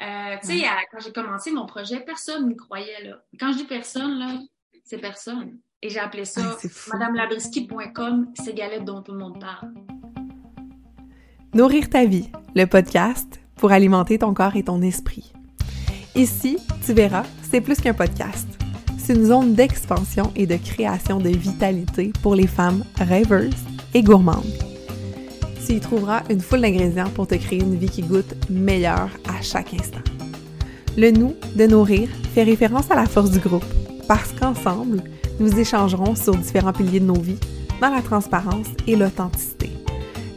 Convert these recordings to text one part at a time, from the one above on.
Euh, tu sais, quand j'ai commencé mon projet, personne n'y croyait, là. Quand je dis personne, là, c'est personne. Et j'ai appelé ça Ah, madamelabriski.com, ces galettes dont tout le monde parle. Nourrir ta vie, le podcast pour alimenter ton corps et ton esprit. Ici, tu verras, c'est plus qu'un podcast. C'est une zone d'expansion et de création de vitalité pour les femmes rêveuses et gourmandes. Tu y trouveras une foule d'ingrédients pour te créer une vie qui goûte meilleure à chaque instant. Le nous de nourrir fait référence à la force du groupe, parce qu'ensemble, nous échangerons sur différents piliers de nos vies dans la transparence et l'authenticité.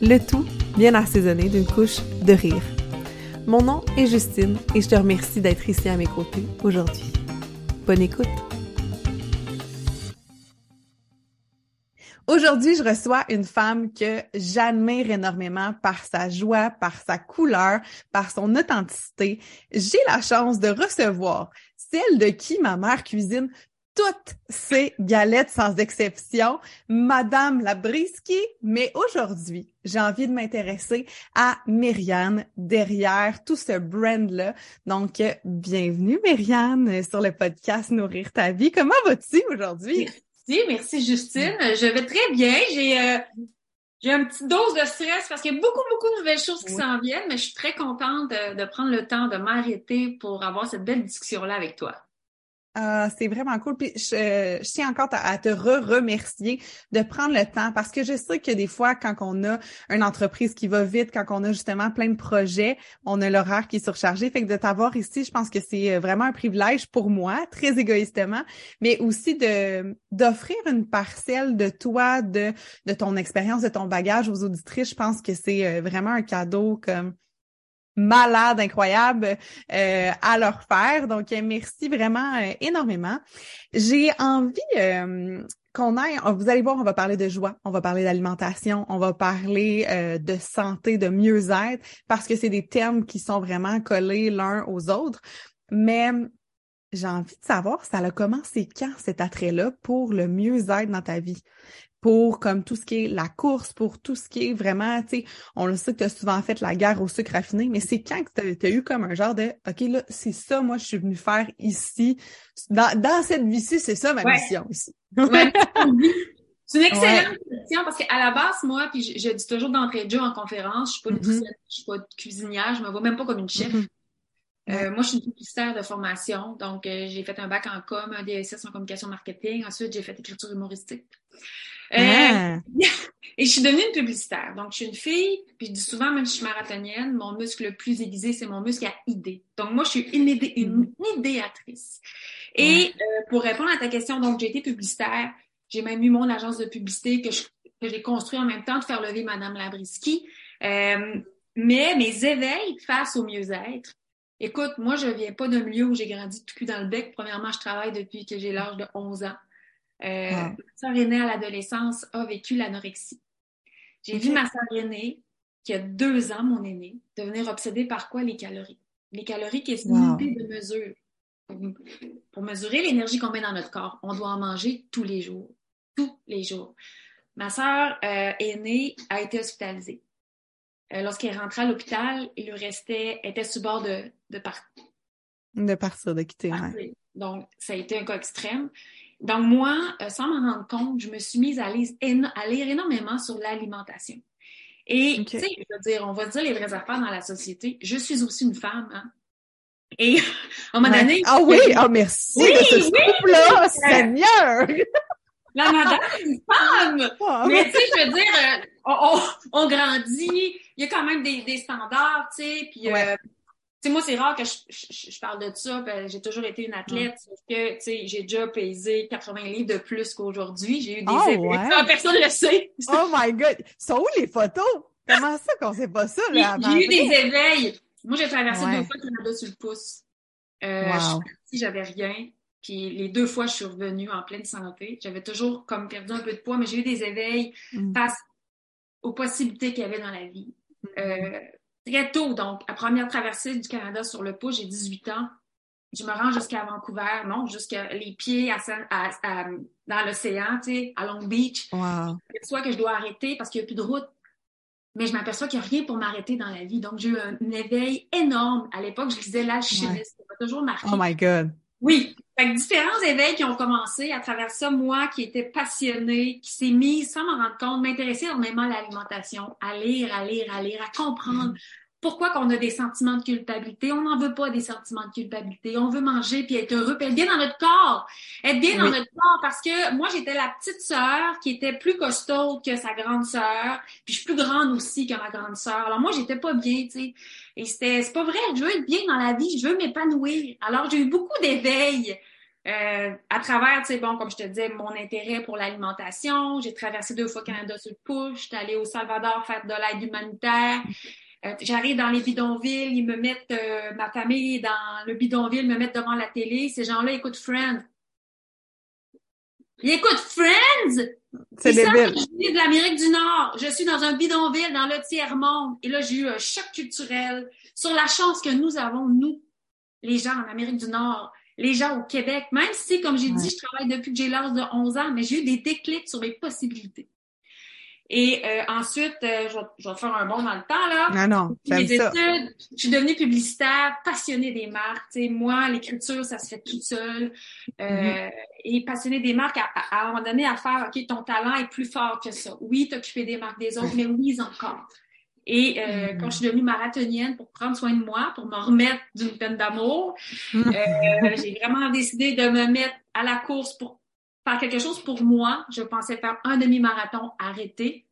Le tout bien assaisonné d'une couche de rire. Mon nom est Justine et je te remercie d'être ici à mes côtés aujourd'hui. Bonne écoute! Aujourd'hui, je reçois une femme que j'admire énormément par sa joie, par sa couleur, par son authenticité. J'ai la chance de recevoir celle de qui ma mère cuisine toutes ces galettes sans exception, Madame Labriski. Mais aujourd'hui, j'ai envie de m'intéresser à Myriane derrière tout ce brand-là. Donc, bienvenue Myriane sur le podcast Nourrir ta vie. Comment vas-tu aujourd'hui? Merci, merci Justine. Je vais très bien. J'ai euh, j'ai une petite dose de stress parce qu'il y a beaucoup, beaucoup de nouvelles choses qui Oui. s'en viennent, mais je suis très contente de, de prendre le temps de m'arrêter pour avoir cette belle discussion-là avec toi. Ah, c'est vraiment cool. Puis je, euh, je tiens encore à, te re-remercier de prendre le temps parce que je sais que des fois, quand on a une entreprise qui va vite, quand on a justement plein de projets, on a l'horaire qui est surchargé. Fait que de t'avoir ici, je pense que c'est euh, vraiment un privilège pour moi, très égoïstement, mais aussi de d'offrir une parcelle de toi, de, de ton expérience, de ton bagage aux auditrices. Je pense que c'est euh, vraiment un cadeau comme malade, incroyable euh, à leur faire. Donc, euh, merci vraiment euh, énormément. J'ai envie euh, qu'on aille, vous allez voir, on va parler de joie, on va parler d'alimentation, on va parler de santé, de mieux-être, parce que c'est des termes qui sont vraiment collés l'un aux autres. Mais j'ai envie de savoir, ça a commencé quand cet attrait-là pour le mieux-être dans ta vie? Pour comme tout ce qui est la course, pour tout ce qui est vraiment, tu sais, on le sait que tu as souvent fait la guerre au sucre raffiné, mais c'est quand que tu as, eu comme un genre de OK, là, c'est ça, moi, je suis venue faire ici. Dans, dans cette vie-ci, c'est ça ma Ouais. mission ici. Ouais. C'est une excellente question parce qu'à la base, moi, puis je, je dis toujours d'entrée de jeu en conférence, je suis pas Mhm. nutritionniste, je suis pas cuisinière, je me vois même pas comme une chef. Mhm. Euh, moi, je suis une publicitaire de formation, donc euh, j'ai fait un bac en com, un DSS en communication marketing. Ensuite, j'ai fait écriture humoristique. Euh, Ah. Et je suis devenue une publicitaire. Donc, je suis une fille, puis je dis souvent, même si je suis marathonienne, mon muscle le plus aiguisé, c'est mon muscle à idée. Donc, moi, je suis une, idée, une idéatrice. Et euh, pour répondre à ta question, donc, j'ai été publicitaire. J'ai même eu mon agence de publicité que je- que j'ai construit en même temps de faire lever Madame Labriski. Euh, mais mes éveils face au mieux-être, écoute, moi, je viens pas d'un milieu où j'ai grandi tout cul dans le bec. Premièrement, je travaille depuis que j'ai l'âge de 11 ans. Euh. Ma sœur aînée à l'adolescence a vécu l'anorexie. J'ai vu ma sœur aînée, qui a deux ans, mon aînée, devenir obsédée par quoi? Les calories. Les calories qui est une Wow. de mesure. Pour mesurer l'énergie qu'on met dans notre corps, on doit en manger tous les jours. Tous les jours. Ma sœur euh, aînée a été hospitalisée. Euh, Lorsqu'elle rentrait à l'hôpital, il lui restait, elle était le bord de, de partir. De partir, de quitter. ouais. Donc, ça a été un cas extrême. Donc, moi, euh, sans m'en rendre compte, je me suis mise à lire, éno- à lire énormément sur l'alimentation. Et, tu sais, je veux dire, on va dire les vraies affaires dans la société. Je suis aussi une femme, hein. Et, à un moment donné... Ah oui, ah merci Oui, de ce oui. scoop-là, Seigneur! La madame, une femme! Mais tu sais, je veux dire, euh, on, on, on grandit, il y a quand même des, des standards, tu sais, puis euh, Ouais. Sais, moi, c'est rare que je, je, je parle de ça, ben, j'ai toujours été une athlète, sauf que, tu sais, j'ai déjà pesé 80 livres de plus qu'aujourd'hui, j'ai eu des ouais. Ah, personne le sait! Oh my God! Sont où les photos? Comment ça qu'on sait pas ça, J'ai là, j'ai eu des éveils. Moi, j'ai traversé Ouais. deux fois le Canada sur le pouce. Euh, Wow. Je suis partie, j'avais rien. Puis les deux fois, je suis revenue en pleine santé. J'avais toujours comme perdu un peu de poids, mais j'ai eu des éveils Mm. face aux possibilités qu'il y avait dans la vie. Mm. Euh, très tôt, donc, la première traversée du Canada sur le pouce, j'ai 18 ans. Je me rends jusqu'à Vancouver, non, jusqu'à les pieds à, à- à- dans l'océan, tu sais, à Long Beach. Wow. Soit que je dois arrêter parce qu'il n'y a plus de route. mais je m'aperçois qu'il n'y a rien pour m'arrêter dans la vie. Donc, j'ai eu un, éveil énorme. À l'époque, je lisais l'alchimiste. Ça m'a toujours marqué. Oh my God. Oui. Fait différents éveils qui ont commencé à travers ça, moi qui étais passionnée, qui s'est mise sans m'en rendre compte, m'intéresser énormément à l'alimentation, à lire, à lire, à lire, à comprendre pourquoi qu'on a des sentiments de culpabilité? On n'en veut pas des sentiments de culpabilité. On veut manger puis être heureux, puis être bien dans notre corps. Être bien dans notre corps parce que moi, j'étais la petite sœur qui était plus costaud que sa grande sœur. Puis je suis plus grande aussi que ma grande sœur. Alors moi, j'étais pas bien, tu sais. Et c'était, c'est pas vrai. Je veux être bien dans la vie. Je veux m'épanouir. Alors j'ai eu beaucoup d'éveil. Euh, à travers, tu sais, bon, comme je te disais, mon intérêt pour l'alimentation. J'ai traversé deux fois Canada sur le push. J'étais allée au Salvador faire de l'aide humanitaire. Euh, j'arrive dans les bidonvilles, ils me mettent, euh, ma famille dans le bidonville, me mettent devant la télé. Ces gens-là écoutent Friends. Ils écoutent Friends! C'est débile. Je suis de l'Amérique du Nord. Je suis dans un bidonville dans le tiers-monde. Et là, j'ai eu un choc culturel sur la chance que nous avons, nous, les gens en Amérique du Nord, les gens au Québec, même si, comme j'ai dit, je travaille depuis que j'ai l'âge de 11 ans, mais j'ai eu des déclics sur mes possibilités. Et euh, ensuite, euh, je, vais, je, vais, faire un bond dans le temps, là. Ah non, ça. Études, je suis devenue publicitaire, passionnée des marques. sais, moi, l'écriture, ça se fait toute seule. Euh, mm-hmm. Et passionnée des marques, à, à, à, un moment donné, à faire, OK, ton talent est plus fort que ça. Oui, t'occuper des marques des autres, mais oui, encore. Et euh, mm-hmm. quand je suis devenue marathonienne pour prendre soin de moi, pour me remettre d'une peine d'amour, mm-hmm. euh, j'ai vraiment décidé de me mettre à la course pour faire quelque chose pour moi. Je pensais faire un demi-marathon arrêté.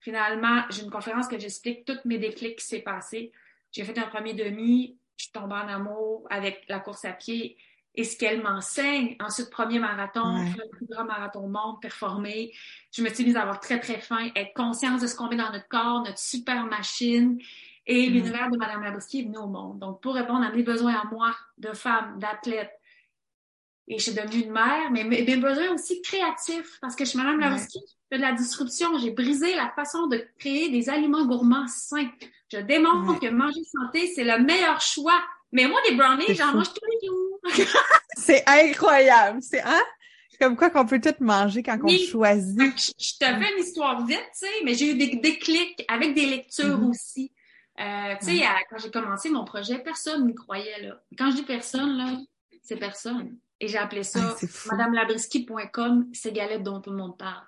Finalement, j'ai une conférence que j'explique tous mes déclics qui s'est passé. J'ai fait un premier demi, je suis tombée en amour avec la course à pied et ce qu'elle m'enseigne. Ensuite, premier marathon, ouais. le plus grand marathon au monde, performer. Je me suis mise à avoir très, très faim, être consciente de ce qu'on met dans notre corps, notre super machine. Et mmh. l'univers de Madame Labrisky est venu au monde. Donc, pour répondre à mes besoins à moi, de femme, d'athlète, et je suis devenue une mère, mais mes, besoins aussi créatifs, parce que je suis Madame ouais. Larouski, je fais de la disruption, j'ai brisé la façon de créer des aliments gourmands sains. Je démontre ouais. que manger santé, c'est le meilleur choix. Mais moi, des brownies, j'en mange tous les jours. c'est incroyable. C'est hein? comme quoi qu'on peut tout manger quand oui. on choisit. Je te fais une histoire vite, tu sais, mais j'ai eu des déclics avec des lectures mm -hmm. aussi. Euh, tu sais, ouais. quand j'ai commencé mon projet, personne n'y croyait, là. Quand je dis personne, là, c'est personne. Et j'ai appelé ça ah, madamelabriski.com, ces galettes dont tout le monde parle.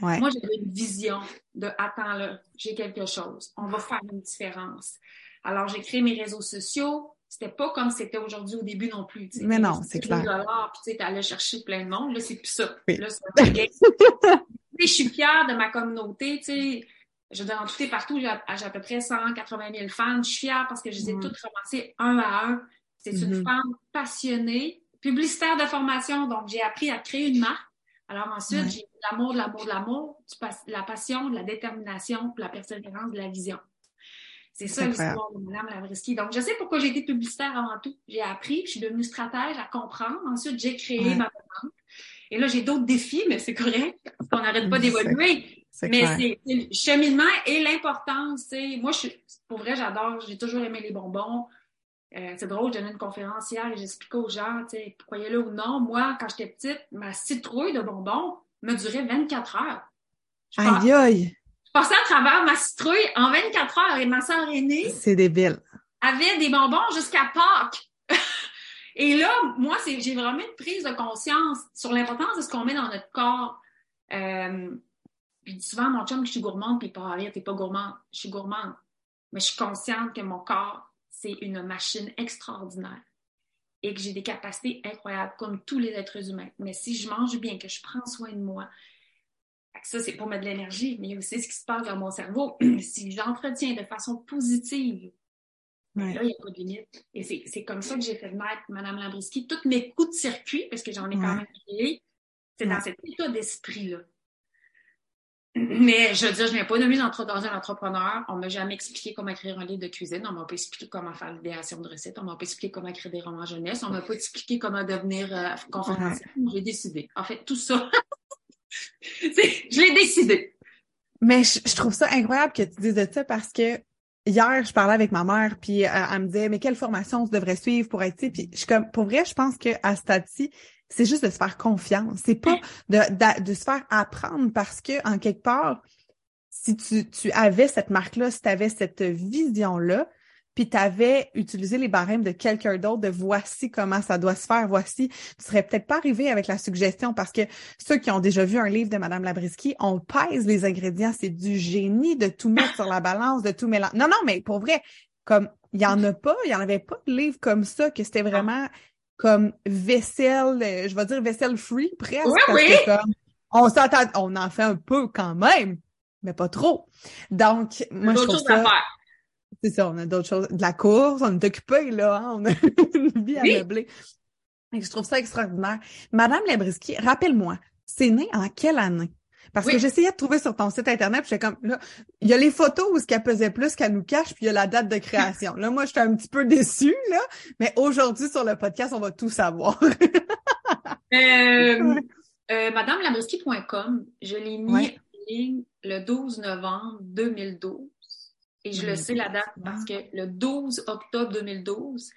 Ouais. Moi, j'avais une vision de attends là, j'ai quelque chose. On va faire une différence. Alors, j'ai créé mes réseaux sociaux. C'était pas comme c'était aujourd'hui au début non plus. Mais non, c'est clair. Dollars, puis tu allais chercher plein de monde. Là, c'est plus ça. Oui. Là, je suis fière de ma communauté. Tu sais, je dire, en tout et partout, j'ai à peu près 180 000 fans. Je suis fière parce que je les ai toutes ramassées un à un. C'est une femme passionnée publicitaire de formation, donc j'ai appris à créer une marque. Alors ensuite, ouais. j'ai l'amour, de l'amour, de l'amour, la passion, de la détermination, de la persévérance, de la vision. C'est ça l'histoire de Mme Lavrisky. Donc, je sais pourquoi j'ai été publicitaire avant tout. J'ai appris, je suis devenue stratège à comprendre. Ensuite, j'ai créé ouais. ma demande. Et là, j'ai d'autres défis, mais c'est correct, parce qu'on n'arrête pas d'évoluer. Mais c'est le cheminement et l'importance. Moi, je, pour vrai, j'adore, j'ai toujours aimé les bonbons. Euh, c'est drôle, je donnais une conférence hier et j'expliquais aux gens, tu sais, croyez-le ou non, moi, quand j'étais petite, ma citrouille de bonbons me durait 24 heures. Je aïe aïe! Je passais à travers ma citrouille en 24 heures et ma sœur aînée. C'est débile. Avait des bonbons jusqu'à Pâques. et là, moi, c'est, j'ai vraiment une prise de conscience sur l'importance de ce qu'on met dans notre corps. Euh, puis souvent, mon chum, je suis gourmande, puis il pas t'es pas gourmande. Je suis gourmande. Mais je suis consciente que mon corps c'est une machine extraordinaire et que j'ai des capacités incroyables comme tous les êtres humains. Mais si je mange bien, que je prends soin de moi, ça c'est pour mettre de l'énergie, mais aussi ce qui se passe dans mon cerveau. si j'entretiens de façon positive, ouais. là, il n'y a pas de limite. Et c'est comme ça que j'ai fait naître Mme Lambriski. Tous mes coups de circuit, parce que j'en ai ouais. quand même créé, c'est ouais. dans cet état d'esprit-là. Mais je veux dire, je n'ai pas nommé dans un entrepreneur. On m'a jamais expliqué comment écrire un livre de cuisine. On m'a pas expliqué comment faire l'idéation de recettes. On m'a pas expliqué comment écrire des romans jeunesse. On m'a pas expliqué comment devenir euh, conférencière. J'ai décidé. En fait, tout ça, je l'ai décidé. Mais je, je, trouve ça incroyable que tu dises de ça parce que hier, je parlais avec ma mère, puis euh, elle me disait, mais quelle formation on devrait suivre pour être, puis je comme, pour vrai, je pense qu'à ce stade-ci, c'est juste de se faire confiance. C'est pas de, de, de, se faire apprendre parce que, en quelque part, si tu, tu avais cette marque-là, si tu avais cette vision-là, puis tu avais utilisé les barèmes de quelqu'un d'autre, de voici comment ça doit se faire, voici, tu serais peut-être pas arrivé avec la suggestion parce que ceux qui ont déjà vu un livre de Madame Labriski, on pèse les ingrédients, c'est du génie de tout mettre sur la balance, de tout mélanger. Non, non, mais pour vrai, comme il y en a pas, il y en avait pas de livre comme ça, que c'était vraiment comme vaisselle, euh, je vais dire vaisselle free presque. Oui, oui. comme, on s'entend, on en fait un peu quand même, mais pas trop. Donc, moi, je trouve ça... C'est ça, on a d'autres choses. De la course, on est occupé, là, hein, on a une vie à meubler. Et je trouve ça extraordinaire. Madame Labriski, rappelle-moi, c'est né en quelle année? Parce que j'essayais de trouver sur ton site internet, puis j'étais comme là, il y a les photos où ce qu'elle pesait plus qu'elle nous cache, puis il y a la date de création. là, moi, j'étais un petit peu déçue, là, mais aujourd'hui, sur le podcast, on va tout savoir. euh, euh, je l'ai mis en ligne le 12 novembre 2012. Et je le sais la date parce que le 12 octobre 2012,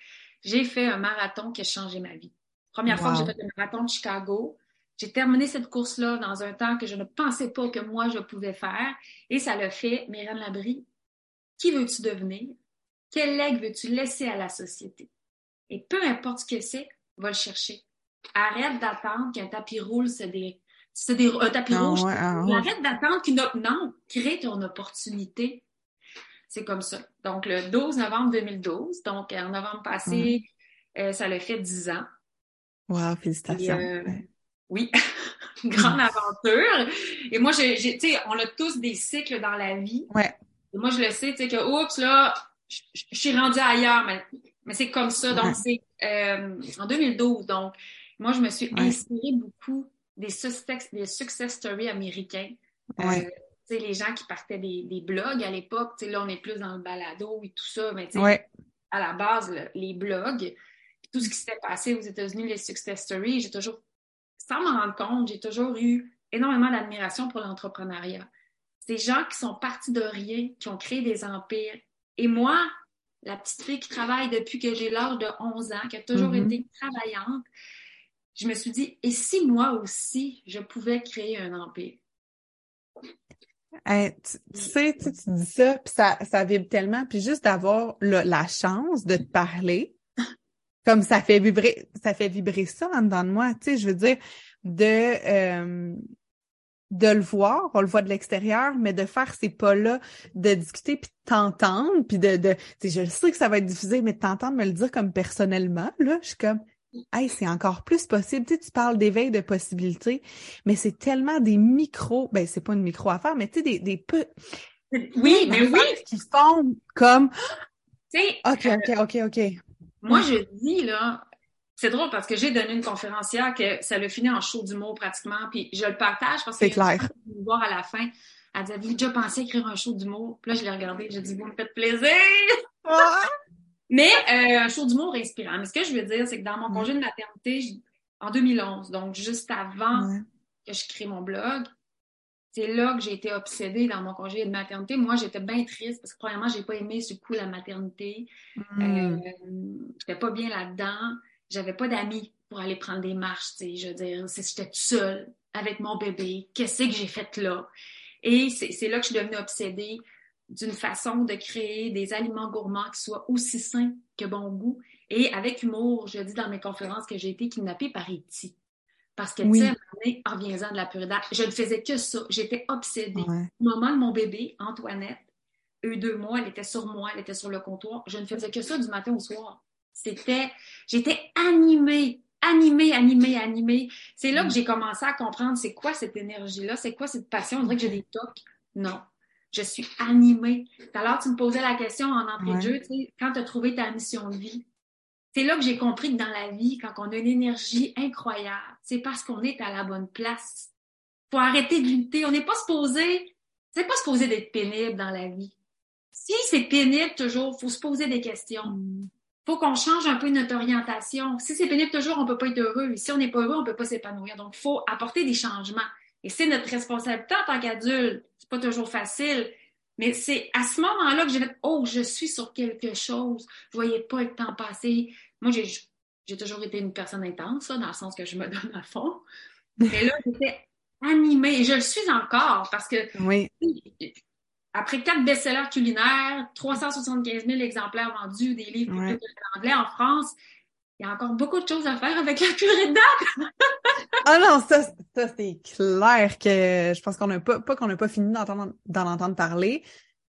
j'ai fait un marathon qui a changé ma vie. Première fois que j'ai fait le marathon de Chicago, j'ai terminé cette course-là dans un temps que je ne pensais pas que moi je pouvais faire et ça l'a fait. Myriam Labrie, qui veux-tu devenir? Quel legs veux-tu laisser à la société? Et peu importe ce que c'est, va le chercher. Arrête d'attendre qu'un tapis roule se dé... un tapis ah rouge. Ah Arrête d'attendre qu'une non, crée ton opportunité c'est comme ça. Donc, le 12 novembre 2012, donc en novembre passé, euh, ça l'a fait 10 ans. Wow, félicitations. Euh, oui, grande aventure. Et moi, tu sais, on a tous des cycles dans la vie. Ouais. Et moi, je le sais, tu sais, que, oups, là, je, suis rendue ailleurs, mais, mais c'est comme ça. Donc, c'est euh, en 2012. Donc, moi, je me suis inspirée beaucoup des success, des success stories américains. Ouais sais, les gens qui partaient des, des blogs à l'époque, là, on est plus dans le balado et tout ça, mais à la base, les blogs, tout ce qui s'était passé aux États-Unis, les success stories, j'ai toujours, sans m'en rendre compte, j'ai toujours eu énormément d'admiration pour l'entrepreneuriat. Ces gens qui sont partis de rien, qui ont créé des empires. Et moi, la petite fille qui travaille depuis que j'ai l'âge de 11 ans, qui a toujours mm-hmm. été travaillante, je me suis dit, et si moi aussi, je pouvais créer un empire? Tu, sais, tu, dis ça, puis ça, ça vibre tellement, puis juste d'avoir la chance de te parler, comme ça fait vibrer, ça fait vibrer ça en dedans de moi, tu sais, je veux dire, de euh, de le voir, on le voit de l'extérieur, mais de faire ces pas-là, de discuter puis de t'entendre, puis de, de je sais que ça va être diffusé, mais de t'entendre me le dire comme personnellement, là, je suis comme Hey, c'est encore plus possible. Tu, sais, tu parles d'éveil de possibilités, mais c'est tellement des micros, ben c'est pas une micro affaire, mais tu sais, des, des peu. Oui, mais oui. Qui font comme. Tu sais. OK, OK, OK, OK. Moi, je dis, là, c'est drôle parce que j'ai donné une conférencière que ça l'a fini en show d'humour pratiquement, puis je le partage parce que. C'est clair. Me voir à la fin. Elle dit Avez-vous déjà pensé écrire un show d'humour? Puis là, je l'ai regardé, j'ai dit Vous me faites plaisir! Mais euh, un show d'humour inspirant. Mais ce que je veux dire, c'est que dans mon congé de maternité, en 2011, donc juste avant que je crée mon blog, c'est là que j'ai été obsédée dans mon congé de maternité. Moi, j'étais bien triste parce que premièrement, j'ai pas aimé ce coup la maternité. Mm. Euh, j'étais pas bien là-dedans. J'avais pas d'amis pour aller prendre des marches. Je veux dire, j'étais seule avec mon bébé. Qu'est-ce que j'ai fait là? Et c'est là que je suis devenue obsédée d'une façon de créer des aliments gourmands qui soient aussi sains que bon goût. Et avec humour, je dis dans mes conférences que j'ai été kidnappée par Eti. Parce que, tu sais, en de la purité, je ne faisais que ça. J'étais obsédée. Au moment de mon bébé, Antoinette, eux deux mois, elle était sur moi, elle était sur le comptoir. Je ne faisais que ça du matin au soir. C'était, j'étais animée, animée, animée, animée. C'est là que mm. j'ai commencé à comprendre c'est quoi cette énergie-là, c'est quoi cette passion. On dirait que j'ai des tocs. Non, je suis animée. Tout à l'heure, tu me posais la question en entrée de jeu, tu sais, quand tu as trouvé ta mission de vie. C'est là que j'ai compris que dans la vie, quand on a une énergie incroyable, c'est parce qu'on est à la bonne place. Faut arrêter de lutter. On n'est pas supposé, c'est pas supposé d'être pénible dans la vie. Si c'est pénible toujours, faut se poser des questions. Mm. Faut qu'on change un peu notre orientation. Si c'est pénible toujours, on peut pas être heureux. Et si on n'est pas heureux, on peut pas s'épanouir. Donc, faut apporter des changements. Et c'est notre responsabilité en tant qu'adulte. C'est pas toujours facile. Mais c'est à ce moment-là que j'ai fait Oh, je suis sur quelque chose. Je voyais pas le temps passer. Moi, j'ai toujours été une personne intense, dans le sens que je me donne à fond. Mais là, j'étais animée, et je le suis encore parce que oui. après quatre best-sellers culinaires, 375 000 exemplaires vendus, des livres publiés en anglais en France, il y a encore beaucoup de choses à faire avec la purée de date. ah non, ça, ça c'est clair que je pense qu'on n'a pas, pas qu'on n'a pas fini d'en entendre parler,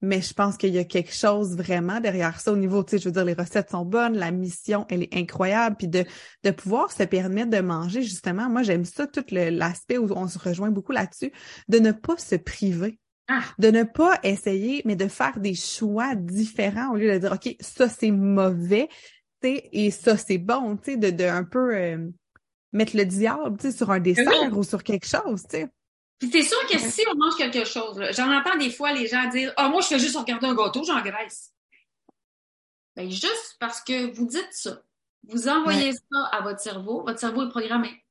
mais je pense qu'il y a quelque chose vraiment derrière ça au niveau, tu sais, je veux dire, les recettes sont bonnes, la mission, elle est incroyable, puis de, de pouvoir se permettre de manger, justement, moi, j'aime ça, tout l'aspect où on se rejoint beaucoup là-dessus, de ne pas se priver. Ah. De ne pas essayer, mais de faire des choix différents au lieu de dire, OK, ça, c'est mauvais, et ça, c'est bon, tu sais, de, de un peu euh, mettre le diable, tu sais, sur un dessert ou sur quelque chose, tu sais. Puis c'est sûr que si on mange quelque chose, j'en entends des fois les gens dire Ah, moi, je fais juste regarder un gâteau, j'engraisse. Ben, juste parce que vous dites ça. Vous envoyez ça à votre cerveau, votre cerveau est programmé.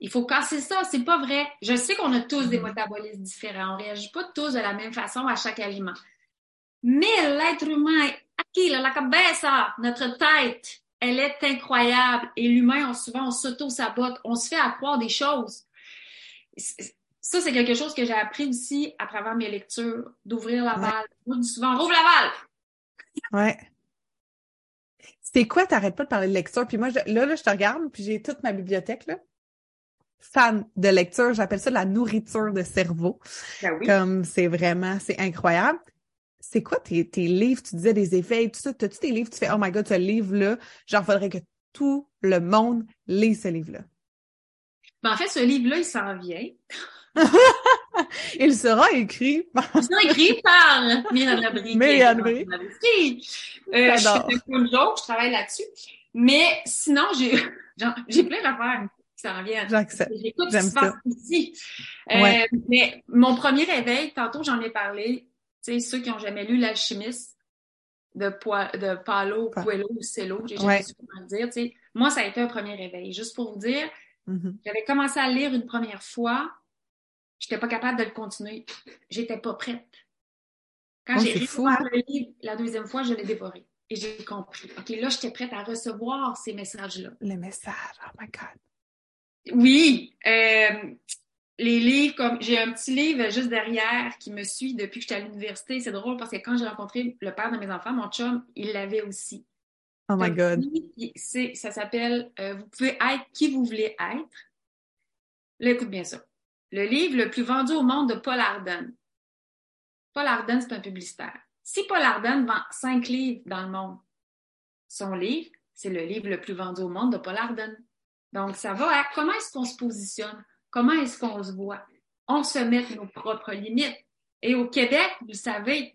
Il faut casser ça, c'est pas vrai. Je sais qu'on a tous des mm-hmm. métabolismes différents, on réagit pas tous de la même façon à chaque aliment. Mais l'être humain, aquí, la cabeza, notre tête, elle est incroyable. Et l'humain, on, souvent, on s'auto-sabote, on se fait accroire des choses ça, c'est quelque chose que j'ai appris aussi à travers mes lectures, d'ouvrir la balle. Moi, je dis souvent, rouvre la balle! Ouais. C'est quoi, t'arrêtes pas de parler de lecture? Puis moi, là, là, je te regarde, puis j'ai toute ma bibliothèque, là. Fan de lecture, j'appelle ça la nourriture de cerveau. Ben oui. Comme c'est vraiment, c'est incroyable. C'est quoi tes, tes livres? Tu disais des éveils, tout ça. T'as-tu tes livres? Tu fais, oh my god, ce livre-là, genre, faudrait que tout le monde lise ce livre-là? Ben, en fait, ce livre-là, il s'en vient. Il sera écrit par... Il sera écrit par Myriam Labrie. Myriam Labrie. Euh, je fais joke, je travaille là-dessus. Mais sinon, j'ai, j'ai plein d'affaires qui s'en viennent. J'accepte. J'écoute ce qui se passe ici. Euh, mais mon premier réveil, tantôt j'en ai parlé, sais, ceux qui ont jamais lu L'Alchimiste de, de Paolo Coelho ou Cello, j'ai jamais su comment le dire, tu sais. Moi, ça a été un premier réveil. Juste pour vous dire, mm-hmm. j'avais commencé à lire une première fois, J'étais pas capable de le continuer. J'étais pas prête. Quand oh, j'ai réussi le livre, la deuxième fois, je l'ai dévoré. Et j'ai compris. OK, là, j'étais prête à recevoir ces messages-là. Les messages, oh my God. Oui. Euh, les livres, comme j'ai un petit livre juste derrière qui me suit depuis que j'étais à l'université. C'est drôle parce que quand j'ai rencontré le père de mes enfants, mon chum, il l'avait aussi. Oh my God. Ça s'appelle euh, Vous pouvez être qui vous voulez être. Là, écoute bien ça le livre le plus vendu au monde de Paul Arden. Paul Arden, c'est un publicitaire. Si Paul Arden vend cinq livres dans le monde, son livre, c'est le livre le plus vendu au monde de Paul Arden. Donc, ça va à comment est-ce qu'on se positionne? Comment est-ce qu'on se voit? On se met nos propres limites. Et au Québec, vous savez,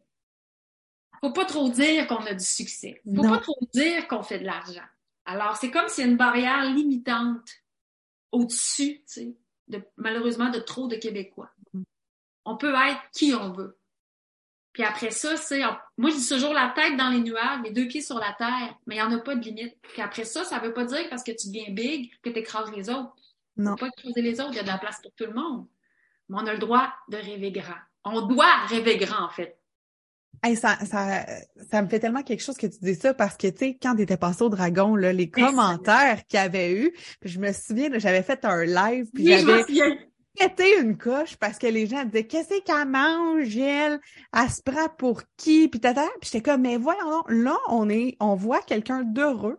faut pas trop dire qu'on a du succès. Faut pas trop dire qu'on fait de l'argent. Alors, c'est comme s'il y a une barrière limitante au-dessus, tu sais malheureusement de trop de Québécois. On peut être qui on veut. Puis après ça, c'est. Moi, je dis toujours la tête dans les nuages, les deux pieds sur la terre, mais il n'y en a pas de limite. Puis après ça, ça ne veut pas dire parce que tu deviens big que tu écrases les autres. Non. Faut pas écraser les autres, il y a de la place pour tout le monde. Mais on a le droit de rêver grand. On doit rêver grand, en fait. Hey, ça, ça, ça me fait tellement quelque chose que tu dis ça parce que, tu sais, quand tu étais passé au Dragon, là, les commentaires qu'il y avait eu, je me souviens, j'avais fait un live, puis j'avais pété une coche parce que les gens disaient qu'est-ce qu'elle mange, elle? Elle se prend pour qui? Puis tata, puis j'étais comme, mais voyons là, on est, on voit quelqu'un d'heureux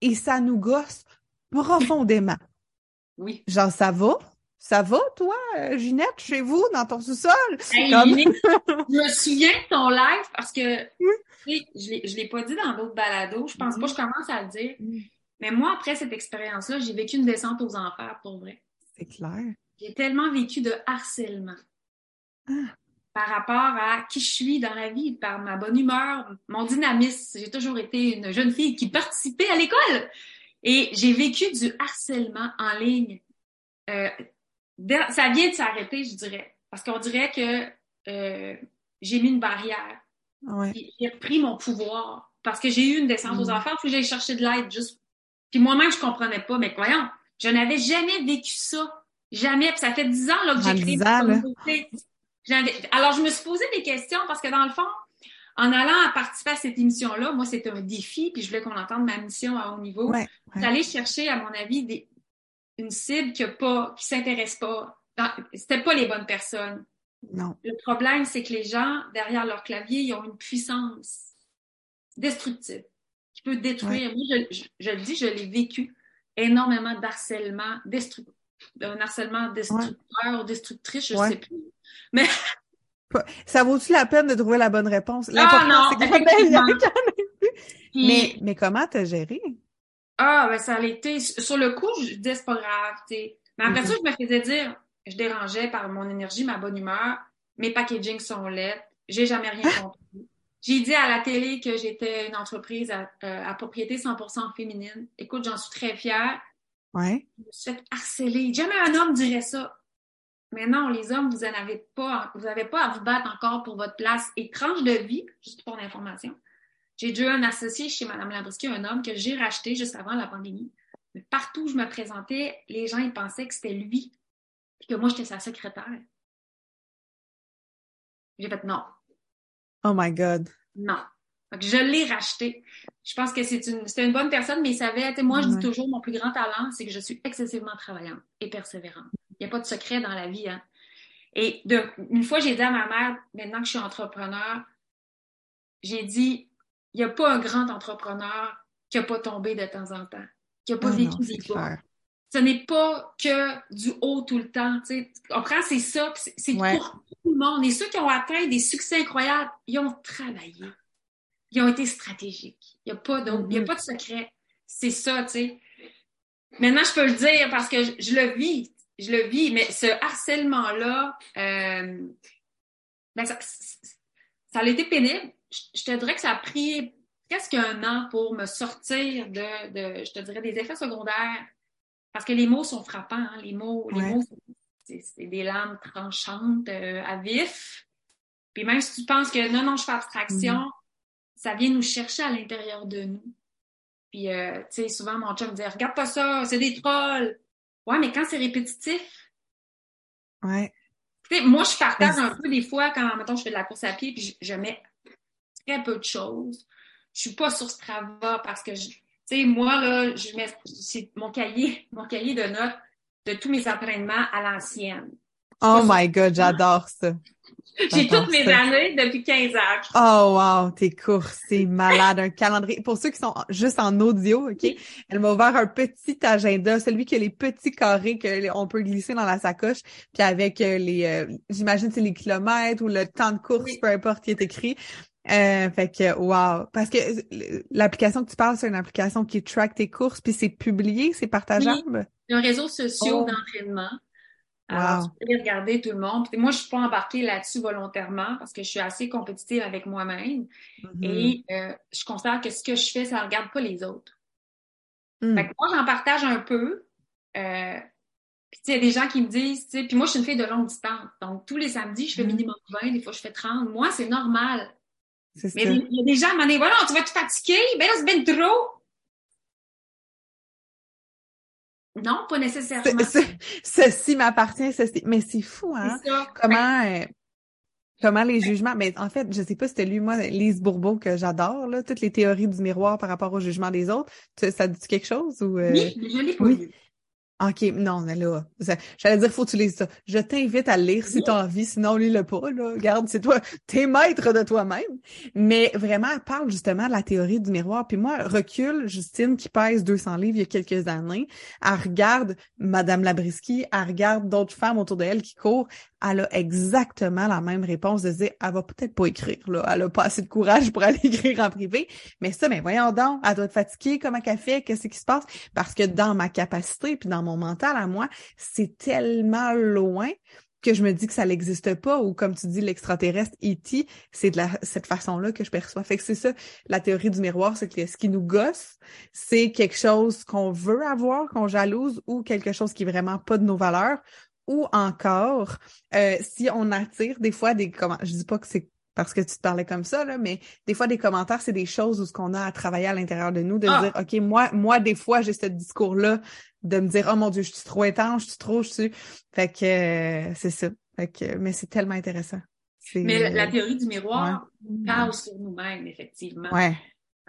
et ça nous gosse profondément. Oui. Genre, ça va? Ça va, toi, euh, Ginette, chez vous, dans ton sous-sol? je me souviens de ton live parce que je ne l'ai pas dit dans d'autres balados. Je pense pas que je commence à le dire. Mais moi, après cette expérience-là, j'ai vécu une descente aux enfers, pour vrai. C'est clair. J'ai tellement vécu de harcèlement. Ah. Par rapport à qui je suis dans la vie, par ma bonne humeur, mon dynamisme. J'ai toujours été une jeune fille qui participait à l'école. Et j'ai vécu du harcèlement en ligne. Euh, ça vient de s'arrêter, je dirais. Parce qu'on dirait que euh, j'ai mis une barrière. J'ai repris mon pouvoir. Parce que j'ai eu une descente aux mm. enfers, puis j'ai cherché de l'aide juste. Puis moi-même, je comprenais pas. Mais voyons, je n'avais jamais vécu ça. Jamais. Puis ça fait dix ans là, que j'ai créé Alors, je me suis posé des questions parce que dans le fond, en allant à participer à cette émission-là, moi, c'était un défi, puis je voulais qu'on entende ma mission à haut niveau. Ouais, D'aller chercher, à mon avis, des, une cible qui a pas, qui s'intéresse pas c'était pas les bonnes personnes. Non. Le problème, c'est que les gens, derrière leur clavier, ils ont une puissance destructive qui peut détruire. Moi, je, je, le dis, je l'ai vécu énormément d'harcèlement destructeur, un harcèlement destructeur ou destructrice, je ne sais plus. Mais ça vaut-tu la peine de trouver la bonne réponse? Ah non, effectivement. mais, mais comment t'as géré? Ah, ben ça a été. Sur le coup, je disais c'est pas grave, tu Mais après ça, je me faisais dire, je dérangeais par mon énergie, ma bonne humeur, mes packagings sont laids, j'ai jamais rien compris. J'ai dit à la télé que j'étais une entreprise à, euh, propriété 100% féminine. Écoute, j'en suis très fière. Ouais. Je me suis fait harceler. Jamais un homme dirait ça. Mais non, les hommes, vous n'en avez pas, vous n'avez pas à vous battre encore pour votre place étrange de vie, juste pour l'information. J'ai déjà un associé chez Mme Labrisky, un homme que j'ai racheté juste avant la pandémie. Mais partout où je me présentais, les gens ils pensaient que c'était lui, et que moi j'étais sa secrétaire. J'ai fait non. Oh my God. Non. Donc, je l'ai racheté. Je pense que c'est une, une bonne personne, mais il savait, moi, je dis toujours, mon plus grand talent, c'est que je suis excessivement travaillante et persévérante. Il n'y a pas de secret dans la vie. Hein. Et de, une fois, j'ai dit à ma mère, maintenant que je suis entrepreneur, j'ai dit, il n'y a pas un grand entrepreneur qui n'a pas tombé de temps en temps, qui n'a pas vécu des. Ce n'est pas que du haut tout le temps. Tu comprends? C'est ça, c'est pour tout le monde. Et ceux qui ont atteint des succès incroyables, ils ont travaillé. Ils ont été stratégiques. Il n'y a pas il a mm-hmm. pas de secret. C'est ça, tu sais. Maintenant, je peux le dire parce que je le vis je le vis, mais ce harcèlement-là, euh, ben ça, ça a été pénible. Je, te dirais que ça a pris presque un an pour me sortir de, de je te dirais, des effets secondaires. Parce que les mots sont frappants. Hein. Les mots, les mots c'est des lames tranchantes euh, à vif. Puis même si tu penses que non, non, je fais abstraction, mm-hmm. ça vient nous chercher à l'intérieur de nous. Puis, euh, tu sais, souvent, mon chum me dit, regarde pas ça, c'est des trolls. Ouais, mais quand c'est répétitif. Ouais. moi, je partage un peu des fois quand, mettons, je fais de la course à pied, puis je, mets très peu de choses. Je suis pas sur Strava parce que, tu sais, moi, là, je mets mon cahier, mon cahier de notes de tous mes entraînements à l'ancienne. Oh my God, j'adore ça. J'ai toutes mes années depuis 15 ans. Oh wow, tes courses, c'est malade. Un calendrier. Pour ceux qui sont juste en audio, OK? Elle m'a ouvert un petit agenda, celui qui a les petits carrés qu'on peut glisser dans la sacoche, puis avec euh, les, euh, j'imagine c'est les kilomètres ou le temps de course, peu importe qui est écrit. Euh, fait que wow, parce que l'application que tu parles, c'est une application qui track tes courses, puis c'est publié, c'est partageable? Oui. Un réseau social oh. d'entraînement. Alors, tu peux regarder tout le monde. moi, je suis pas embarquée là-dessus volontairement parce que je suis assez compétitive avec moi-même. Mm-hmm. Et euh, je considère que ce que je fais, ça ne regarde pas les autres. Mm. Fait que moi, j'en partage un peu. Euh, puis, il y a des gens qui me disent, tu sais, puis moi, je suis une fille de longue distance. Donc, tous les samedis, je fais mm-hmm. minimum 20, des fois, je fais 30. Moi, c'est normal. Mais il y a des gens qui m'ont dit, voilà, tu vas te fatiguer? Ben là, c'est bien trop. Non, pas nécessairement. ceci m'appartient, ceci. Mais c'est fou, hein? Comment, euh, comment les jugements. Mais en fait, je sais pas si c'était lu, moi, Lise Bourbeau, que j'adore, là, toutes les théories du miroir par rapport au jugement des autres. Ça dit quelque chose ou. Euh? Oui, je l'ai pas oui. OK, non, mais là, j'allais dire, faut que tu lises ça. Je t'invite à le lire si tu as envie, sinon lis-le pas, là. Regarde, c'est toi, t'es maître de toi-même. Mais vraiment, elle parle justement de la théorie du miroir. Puis moi, recule, Justine, qui pèse 200 livres il y a quelques années, elle regarde Madame Labriski, elle regarde d'autres femmes autour d'elle qui courent, elle a exactement la même réponse de dire elle va peut-être pas écrire là, elle a pas assez de courage pour aller écrire en privé, mais ça mais voyons donc, elle doit être fatiguée, comment qu'elle fait, qu'est-ce qui se passe? Parce que dans ma capacité puis dans mon mental à moi, c'est tellement loin que je me dis que ça n'existe pas ou comme tu dis l'extraterrestre E.T., c'est de la, cette façon-là que je perçois. Fait que c'est ça, la théorie du miroir, c'est que ce qui nous gosse, c'est quelque chose qu'on veut avoir, qu'on jalouse ou quelque chose qui est vraiment pas de nos valeurs ou encore euh, si on attire des fois des commentaires, je dis pas que c'est parce que tu te parlais comme ça, là, mais des fois, des commentaires, c'est des choses où ce qu'on a à travailler à l'intérieur de nous, de ah! dire, OK, moi, moi, des fois, j'ai ce discours-là de me dire, oh mon Dieu, je suis trop étanche, je suis trop, je suis. Fait que euh, c'est ça. Fait que, mais c'est tellement intéressant. Mais la, théorie du miroir parle sur nous-mêmes, effectivement. Ouais.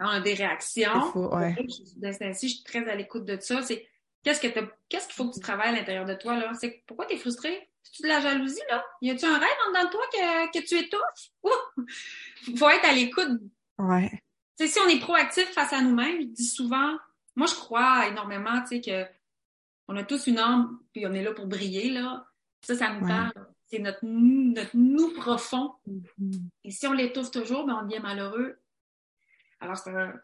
On a des réactions. Fou, ouais. je suis très à l'écoute de ça. C'est Qu'est-ce que qu'est-ce qu'il faut que tu travailles à l'intérieur de toi là? C'est pourquoi tu es frustré C'est-tu de la jalousie, là? Y a-tu un rêve en dedans de toi que, que tu étouffes? Ouh! Faut être à l'écoute. Ouais. Tu sais, si on est proactif face à nous-mêmes, je dis souvent, moi, je crois énormément, tu sais, que on a tous une âme, puis on est là pour briller, là. Ça, ça nous Ouais. parle. C'est notre nous, notre nous profond. Mhm. Et si on l'étouffe toujours, ben, on devient malheureux. Alors, c'est un-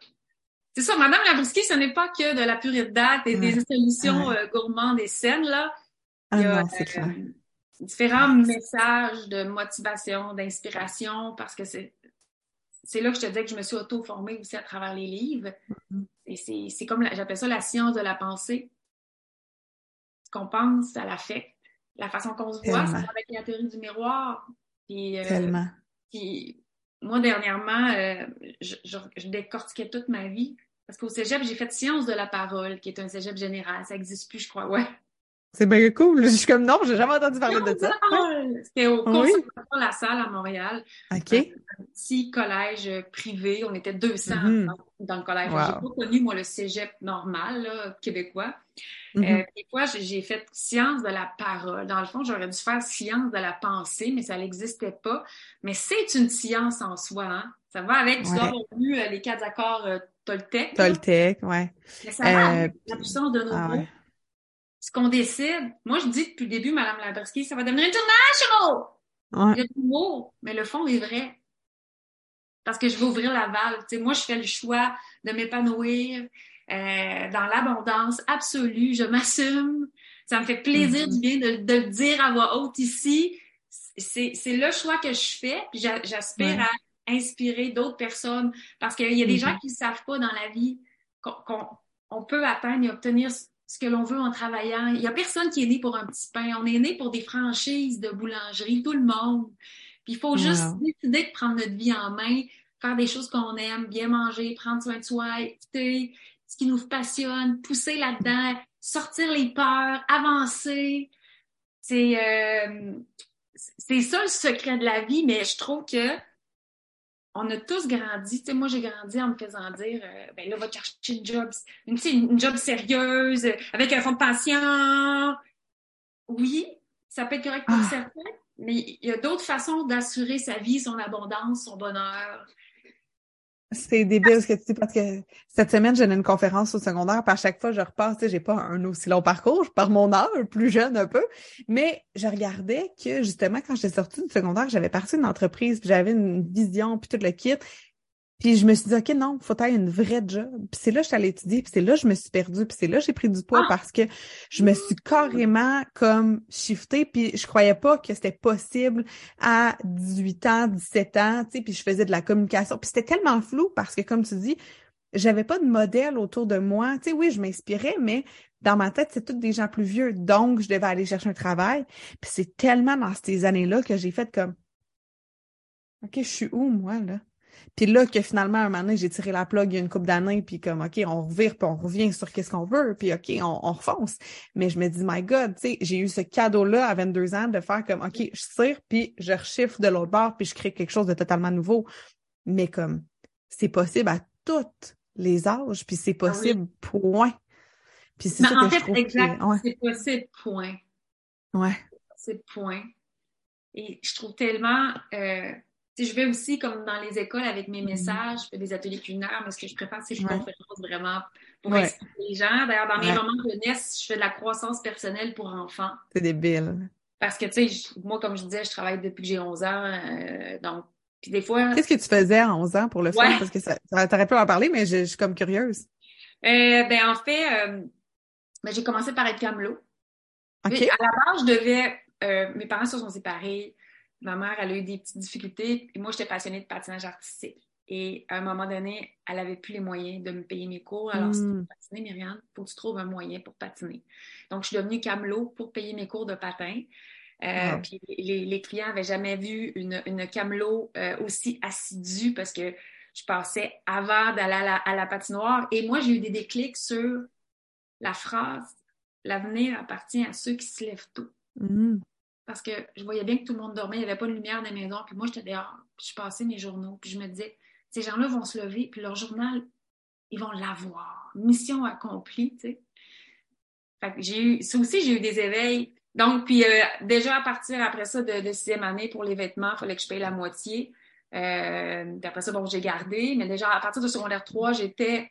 c'est ça, Madame Labrisky, ce n'est pas que de la purée de date et des solutions Ouais. euh, gourmandes et saines, là. Ah Il y a, non, c'est euh, différents messages de motivation, d'inspiration, parce que c'est c'est là que je te disais que je me suis auto-formée aussi à travers les livres. Mhm. Et c'est c'est comme, la- j'appelle ça la science de la pensée. Ce qu'on pense, ça l'affecte. La façon qu'on se voit, Tellement. avec la théorie du miroir. Puis, euh, Tellement. puis moi, dernièrement, euh, je, je- je décortiquais toute ma vie. Parce qu'au cégep, j'ai fait science de la parole, qui est un cégep général. Ça n'existe plus, je crois, ouais. C'est bien cool. Je suis comme non, j'ai jamais entendu parler de ça. C'était au Oui. conservatoire La Salle à Montréal. OK. Un petit collège privé. On était 200 Mhm. dans, dans le collège. Wow. J'ai pas connu, moi, le cégep normal, là, québécois. Mhm. Euh, des fois, j'ai j'ai fait science de la parole. Dans le fond, j'aurais dû faire science de la pensée, mais ça n'existait pas. Mais c'est une science en soi, hein? Ça va avec, tu Ouais. dois avoir lu euh, les quatre accords euh, Toltec. Toltec, ouais. Mais ça va Euh, la puissance de nos ah mots. ouais. Ce qu'on décide, moi je dis depuis le début, Madame Labrisky, ça va devenir international! Ouais. Il y a du mot, mais le fond est vrai. Parce que je vais ouvrir la valve. Tu sais, moi, je fais le choix de m'épanouir euh, dans l'abondance absolue. Je m'assume. Ça me fait plaisir Mhm. du bien de, de le dire à voix haute ici. C'est le choix que je fais. J'aspire Ouais. à inspirer d'autres personnes. Parce qu'il y a des Mhm. gens qui ne savent pas dans la vie qu'on qu'on- on peut atteindre et obtenir ce que l'on veut en travaillant. Il y a personne qui est né pour un petit pain. On est né pour des franchises de boulangerie, tout le monde. Puis il faut juste décider de prendre notre vie en main, faire des choses qu'on aime, bien manger, prendre soin de soi, écouter ce qui nous passionne, pousser là-dedans, sortir les peurs, avancer. C'est euh, c'est ça le secret de la vie, mais je trouve que on a tous grandi. Tu sais, moi, j'ai grandi en me faisant dire, euh, ben là, va te chercher une job, une, job sérieuse, avec un fonds de pension. Oui, ça peut être correct pour Ah. certains, mais il y a d'autres façons d'assurer sa vie, son abondance, son bonheur. C'est débile ce que tu dis parce que cette semaine, j'ai une conférence au secondaire, puis à chaque fois, je repasse, tu sais, j'ai pas un aussi long parcours, je pars mon âge, plus jeune un peu, mais je regardais que justement, quand j'étais sortie du secondaire, j'avais parti d'une entreprise, j'avais une vision, puis tout le kit. Puis je me suis dit, OK, non, faut avoir une vraie job. Puis c'est là que je suis allée étudier, puis c'est là que je me suis perdue, puis c'est là que j'ai pris du poids Ah! parce que je me suis carrément comme shiftée, puis je croyais pas que c'était possible à 18 ans, 17 ans, tu sais, puis je faisais de la communication. Puis c'était tellement flou parce que, comme tu dis, j'avais pas de modèle autour de moi. Tu sais, oui, je m'inspirais, mais dans ma tête, c'est tous des gens plus vieux. Donc, je devais aller chercher un travail. Puis c'est tellement dans ces années-là que j'ai fait comme, OK, je suis où, moi, là? Puis là, que finalement, un moment donné, j'ai tiré la plug il y a une couple d'années, puis comme, OK, on revire, puis on revient sur qu'est-ce qu'on veut, puis OK, on, on refonce. Mais je me dis, my God, tu sais, j'ai eu ce cadeau-là à 22 ans de faire comme, OK, je tire, puis je rechiffre de l'autre bord, puis je crée quelque chose de totalement nouveau. Mais comme, c'est possible à tous les âges, puis c'est possible, point. Puis c'est ça en que je fait, trouve qui est- exact, ouais, c'est possible, point. ouais, C'est point. Et je trouve tellement. Euh, je vais aussi, comme dans les écoles, avec mes Mhm. messages, je fais des ateliers culinaires, mais ce que je prépare, c'est que je Ouais. conférence vraiment pour Ouais. inspirer les gens. D'ailleurs, dans mes Ouais. moments de jeunesse, je fais de la croissance personnelle pour enfants. c'est débile. Parce que, tu sais, moi, comme je disais, je travaille depuis que j'ai 11 ans. euh, donc, puis des fois, Qu'est-ce que tu faisais à 11 ans pour le? Ouais. Parce que ça, ça t'aurais pu en parler, mais je, je suis comme curieuse. euh, ben, en fait, euh, ben, j'ai commencé par être camelot. OK? Puis, à la base, je devais. mes parents se sont séparés. Ma mère, elle a eu des petites difficultés. Moi, j'étais passionnée de patinage artistique. Et à un moment donné, elle avait plus les moyens de me payer mes cours. Alors, si tu veux patiner, Myriam, faut que tu trouves un moyen pour patiner. Donc, je suis devenue camelot pour payer mes cours de patin. Euh, Wow. Puis les, les clients n'avaient jamais vu une, une camelot euh, aussi assidue parce que je passais avant d'aller à la, à la patinoire. Et moi, j'ai eu des déclics sur la phrase L'avenir appartient à ceux qui se lèvent tôt. Mm. Parce que je voyais bien que tout le monde dormait, il n'y avait pas de lumière dans les maisons, puis moi, j'étais dehors, puis je passais mes journaux, puis je me disais, ces gens-là vont se lever, puis leur journal, ils vont l'avoir. Mission accomplie, tu sais. Fait que j'ai eu, ça aussi, j'ai eu des éveils. Donc, puis euh, déjà à partir après ça de, de sixième année pour les vêtements, il fallait que je paye la moitié. Euh, puis après ça, bon, j'ai gardé. Mais déjà à partir de secondaire 3, j'étais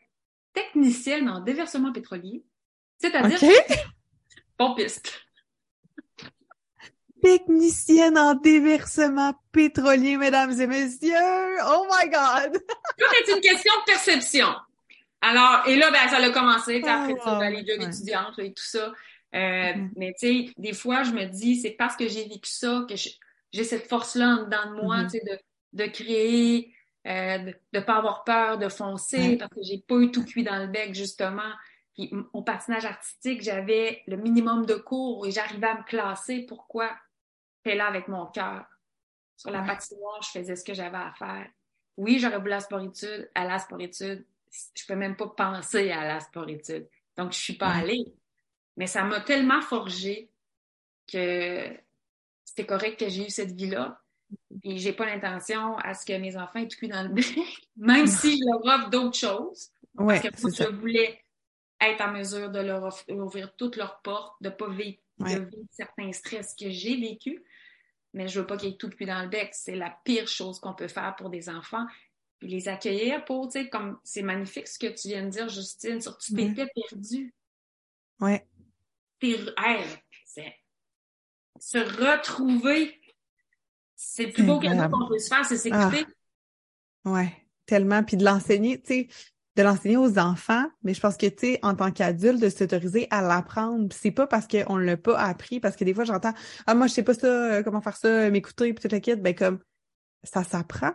technicienne en déversement pétrolier. C'est-à-dire OK. pompiste. Technicienne en déversement pétrolier, mesdames et messieurs. Oh my God! Tout est une question de perception. Alors, et là, ben, ça a commencé, après ça, Oh, dans les ouais. étudiantes et tout ça. Euh, Mhm. Mais tu sais, des fois, je me dis, c'est parce que j'ai vécu ça que j'ai cette force-là en dedans de moi, Mhm. tu sais, de, de créer, euh, de ne pas avoir peur, de foncer, parce que j'ai pas eu tout cuit dans le bec, justement. Puis au patinage artistique, j'avais le minimum de cours et j'arrivais à me classer. Pourquoi? J'étais là avec mon cœur. Sur la patinoire, je faisais ce que j'avais à faire. Oui, j'aurais voulu la sporitude, à la sporitude. Je peux même pas penser à la sporitude. Donc, je suis pas allée. Mais ça m'a tellement forgé que c'était correct que j'ai eu cette vie-là. Et j'ai pas l'intention à ce que mes enfants aient tout cuit dans le bec, même si je leur offre d'autres choses. Ouais, Parce que moi, je voulais être en mesure de leur ouvrir toutes leurs portes, de pas vivre, Ouais. de vivre certains stress que j'ai vécu. Mais je veux pas qu'ils aient tout cuit dans le bec. C'est la pire chose qu'on peut faire pour des enfants. Puis les accueillir pour, tu sais, comme c'est magnifique ce que tu viens de dire, Justine, sur tu t'étais perdu. Ouais. T'es, c'est se retrouver. C'est le plus beau cadeau qu'on peut se faire, c'est Ah. s'écouter. Ouais, tellement. Puis de l'enseigner, tu sais, de l'enseigner aux enfants, mais je pense que, tu sais, en tant qu'adulte, de s'autoriser à l'apprendre. C'est pas parce qu'on l'a pas appris, parce que des fois, j'entends « Ah, moi, je sais pas ça, euh, comment faire ça, euh, m'écouter, puis toute la kit. » Ben comme, ça s'apprend.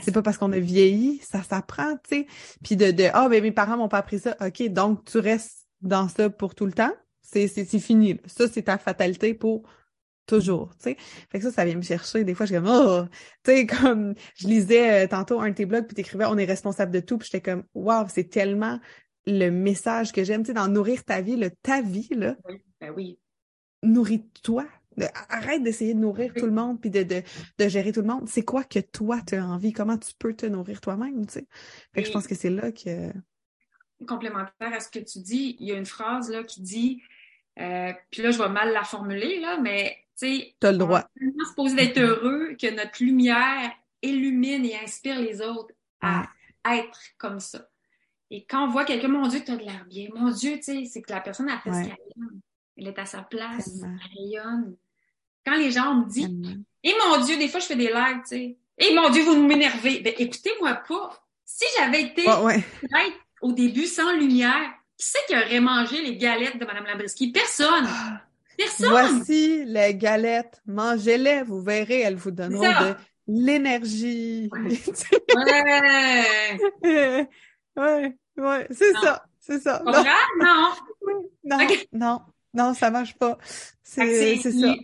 C'est pas parce qu'on a vieilli, ça s'apprend, tu sais. Puis de, de Ah, ben mes parents m'ont pas appris ça. OK, donc tu restes dans ça pour tout le temps. C'est fini. Ça, c'est ta fatalité pour toujours, tu sais. Fait que ça, ça vient me chercher. Des fois, je suis comme, oh, tu sais, comme, je lisais euh, tantôt un de tes blogs, puis t'écrivais, on est responsable de tout, puis j'étais comme, waouh, c'est tellement le message que j'aime, tu sais, dans nourrir ta vie, là, ta vie, là, Oui, ben oui. nourris-toi. Arrête d'essayer de nourrir tout le monde, puis de, de, de gérer tout le monde. C'est quoi que toi, tu as envie? Comment tu peux te nourrir toi-même, tu sais? Fait que je pense que c'est là que... complémentaire à ce que tu dis, il y a une phrase là qui dit, euh, puis là je vais mal la formuler là, mais tu T'as le droit. on est supposé d'être heureux que notre lumière illumine et inspire les autres à être comme ça. Et quand on voit quelqu'un, mon Dieu, t'as de l'air bien, mon Dieu, tu sais, c'est que la personne a fait Ouais. ce qu'elle aime. Elle est à sa place, Tellement. elle rayonne. Quand les gens me disent, et mon Dieu, des fois je fais des lives, tu sais, et mon Dieu, vous m'énervez. Ben écoutez-moi pas. Si j'avais été ouais. peut-être au début sans lumière, qui c'est qui aurait mangé les galettes de Mme Labriski? Personne! Personne! Voici les galettes. Mangez-les, vous verrez, elles vous donneront de l'énergie. Ouais! ouais, ouais, c'est ça, c'est ça. Pas Non, grave? Non! non, non, non, ça marche pas. C'est ça.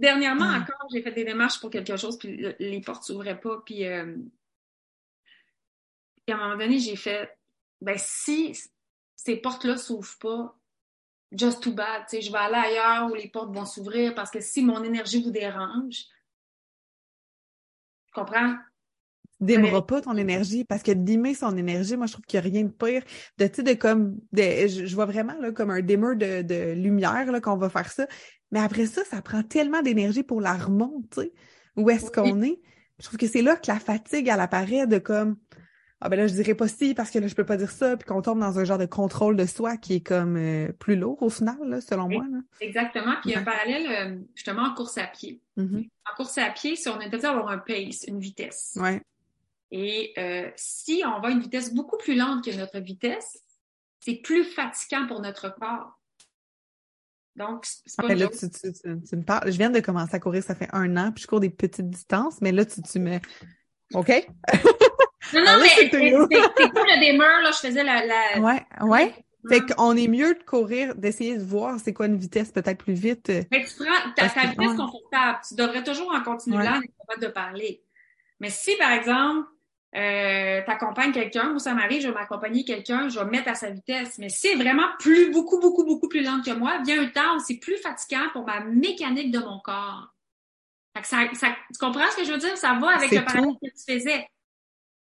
Dernièrement encore, j'ai fait des démarches pour quelque chose, puis le- les portes s'ouvraient pas, puis, euh, puis à un moment donné, j'ai fait, ben si ces portes-là s'ouvrent pas, just too bad, tu sais, je vais aller ailleurs où les portes vont s'ouvrir, parce que si mon énergie vous dérange, tu comprends? Démeras pas ton énergie parce que dimmer son énergie, moi je trouve qu'il n'y a rien de pire de tu de comme de, je, je vois vraiment là comme un dimmer de, de lumière là qu'on va faire ça, mais après ça ça prend tellement d'énergie pour la remonter. Où est-ce Oui. qu'on est Je trouve que c'est là que la fatigue elle apparaît de comme ah ben là je dirais pas si parce que là je peux pas dire ça puis qu'on tombe dans un genre de contrôle de soi qui est comme euh, plus lourd au final là, selon moi là. Exactement. Puis un parallèle, euh, justement, en course à pied. Mhm. En course à pied, si on est interdit d'avoir un pace, une vitesse. Ouais. Et euh, si on va à une vitesse beaucoup plus lente que notre vitesse, c'est plus fatigant pour notre corps. Donc, c'est c'est pas une là, tu, tu, tu, tu me parles. Je viens de commencer à courir, ça fait un an, puis je cours des petites distances, mais là, tu, tu me. OK? Non, non, Ah, mais c'est to you. c'est comme le démeur, là, je faisais la... la... Ouais, ouais. Fait qu'on est mieux de courir, d'essayer de voir c'est quoi une vitesse peut-être plus vite. euh, Mais tu prends ta, vitesse ouais. confortable. Tu devrais toujours en continuer Ouais. là, être capable de parler. Mais si, par exemple, euh, t'accompagnes quelqu'un, ou ça m'arrive, je vais m'accompagner quelqu'un, je vais me mettre à sa vitesse. Mais si c'est vraiment plus, beaucoup, beaucoup, beaucoup plus lente que moi, vient un temps où c'est plus fatigant pour ma mécanique de mon corps. Fait que ça, ça- tu comprends ce que je veux dire? Ça va avec le parallèle tout. que tu faisais.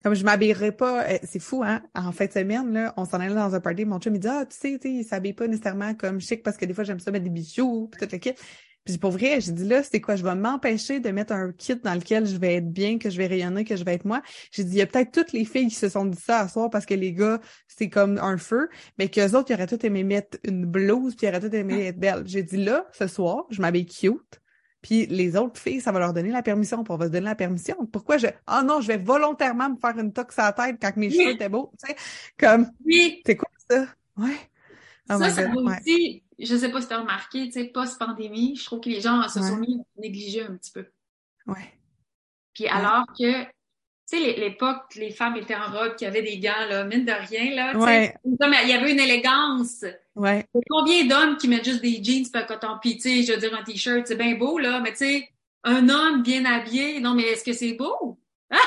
Comme je m'habillerais pas, euh, c'est fou, hein? En fin de semaine, là, on s'en allait dans un party, mon chum, il dit, ah, tu sais, tu sais, il s'habille pas nécessairement comme chic parce que des fois, j'aime ça mettre des bijoux, pis tout le kit. Puis pour vrai, j'ai dit là, c'est quoi? Je vais m'empêcher de mettre un kit dans lequel je vais être bien, que je vais rayonner, que je vais être moi. J'ai dit, il y a peut-être toutes les filles qui se sont dit ça à soir parce que les gars, c'est comme un feu, mais qu'eux autres, ils auraient tout aimé mettre une blouse, puis ils auraient tout aimé être belle. J'ai dit là, ce soir, je m'habille cute. Puis les autres filles, ça va leur donner la permission, puis on va se donner la permission. Pourquoi je. Ah non, je vais volontairement me faire une tox à la tête quand mes cheveux étaient beaux. Tu sais, comme. Oui. C'est quoi ça? Ouais. Oh ça, ça va aussi, je sais pas si tu as remarqué, tu sais, post-pandémie, je trouve que les gens se sont mis à négliger un petit peu. Ouais. Puis alors que, tu sais, l'époque, les femmes étaient en robe, qu'il y avait des gants, là, mine de rien, là, ouais. il y avait une élégance. Ouais. Combien d'hommes qui mettent juste des jeans pas coton, puis tu sais, je veux dire, un t-shirt, c'est bien beau, là, mais tu sais, un homme bien habillé, non, mais est-ce que c'est beau?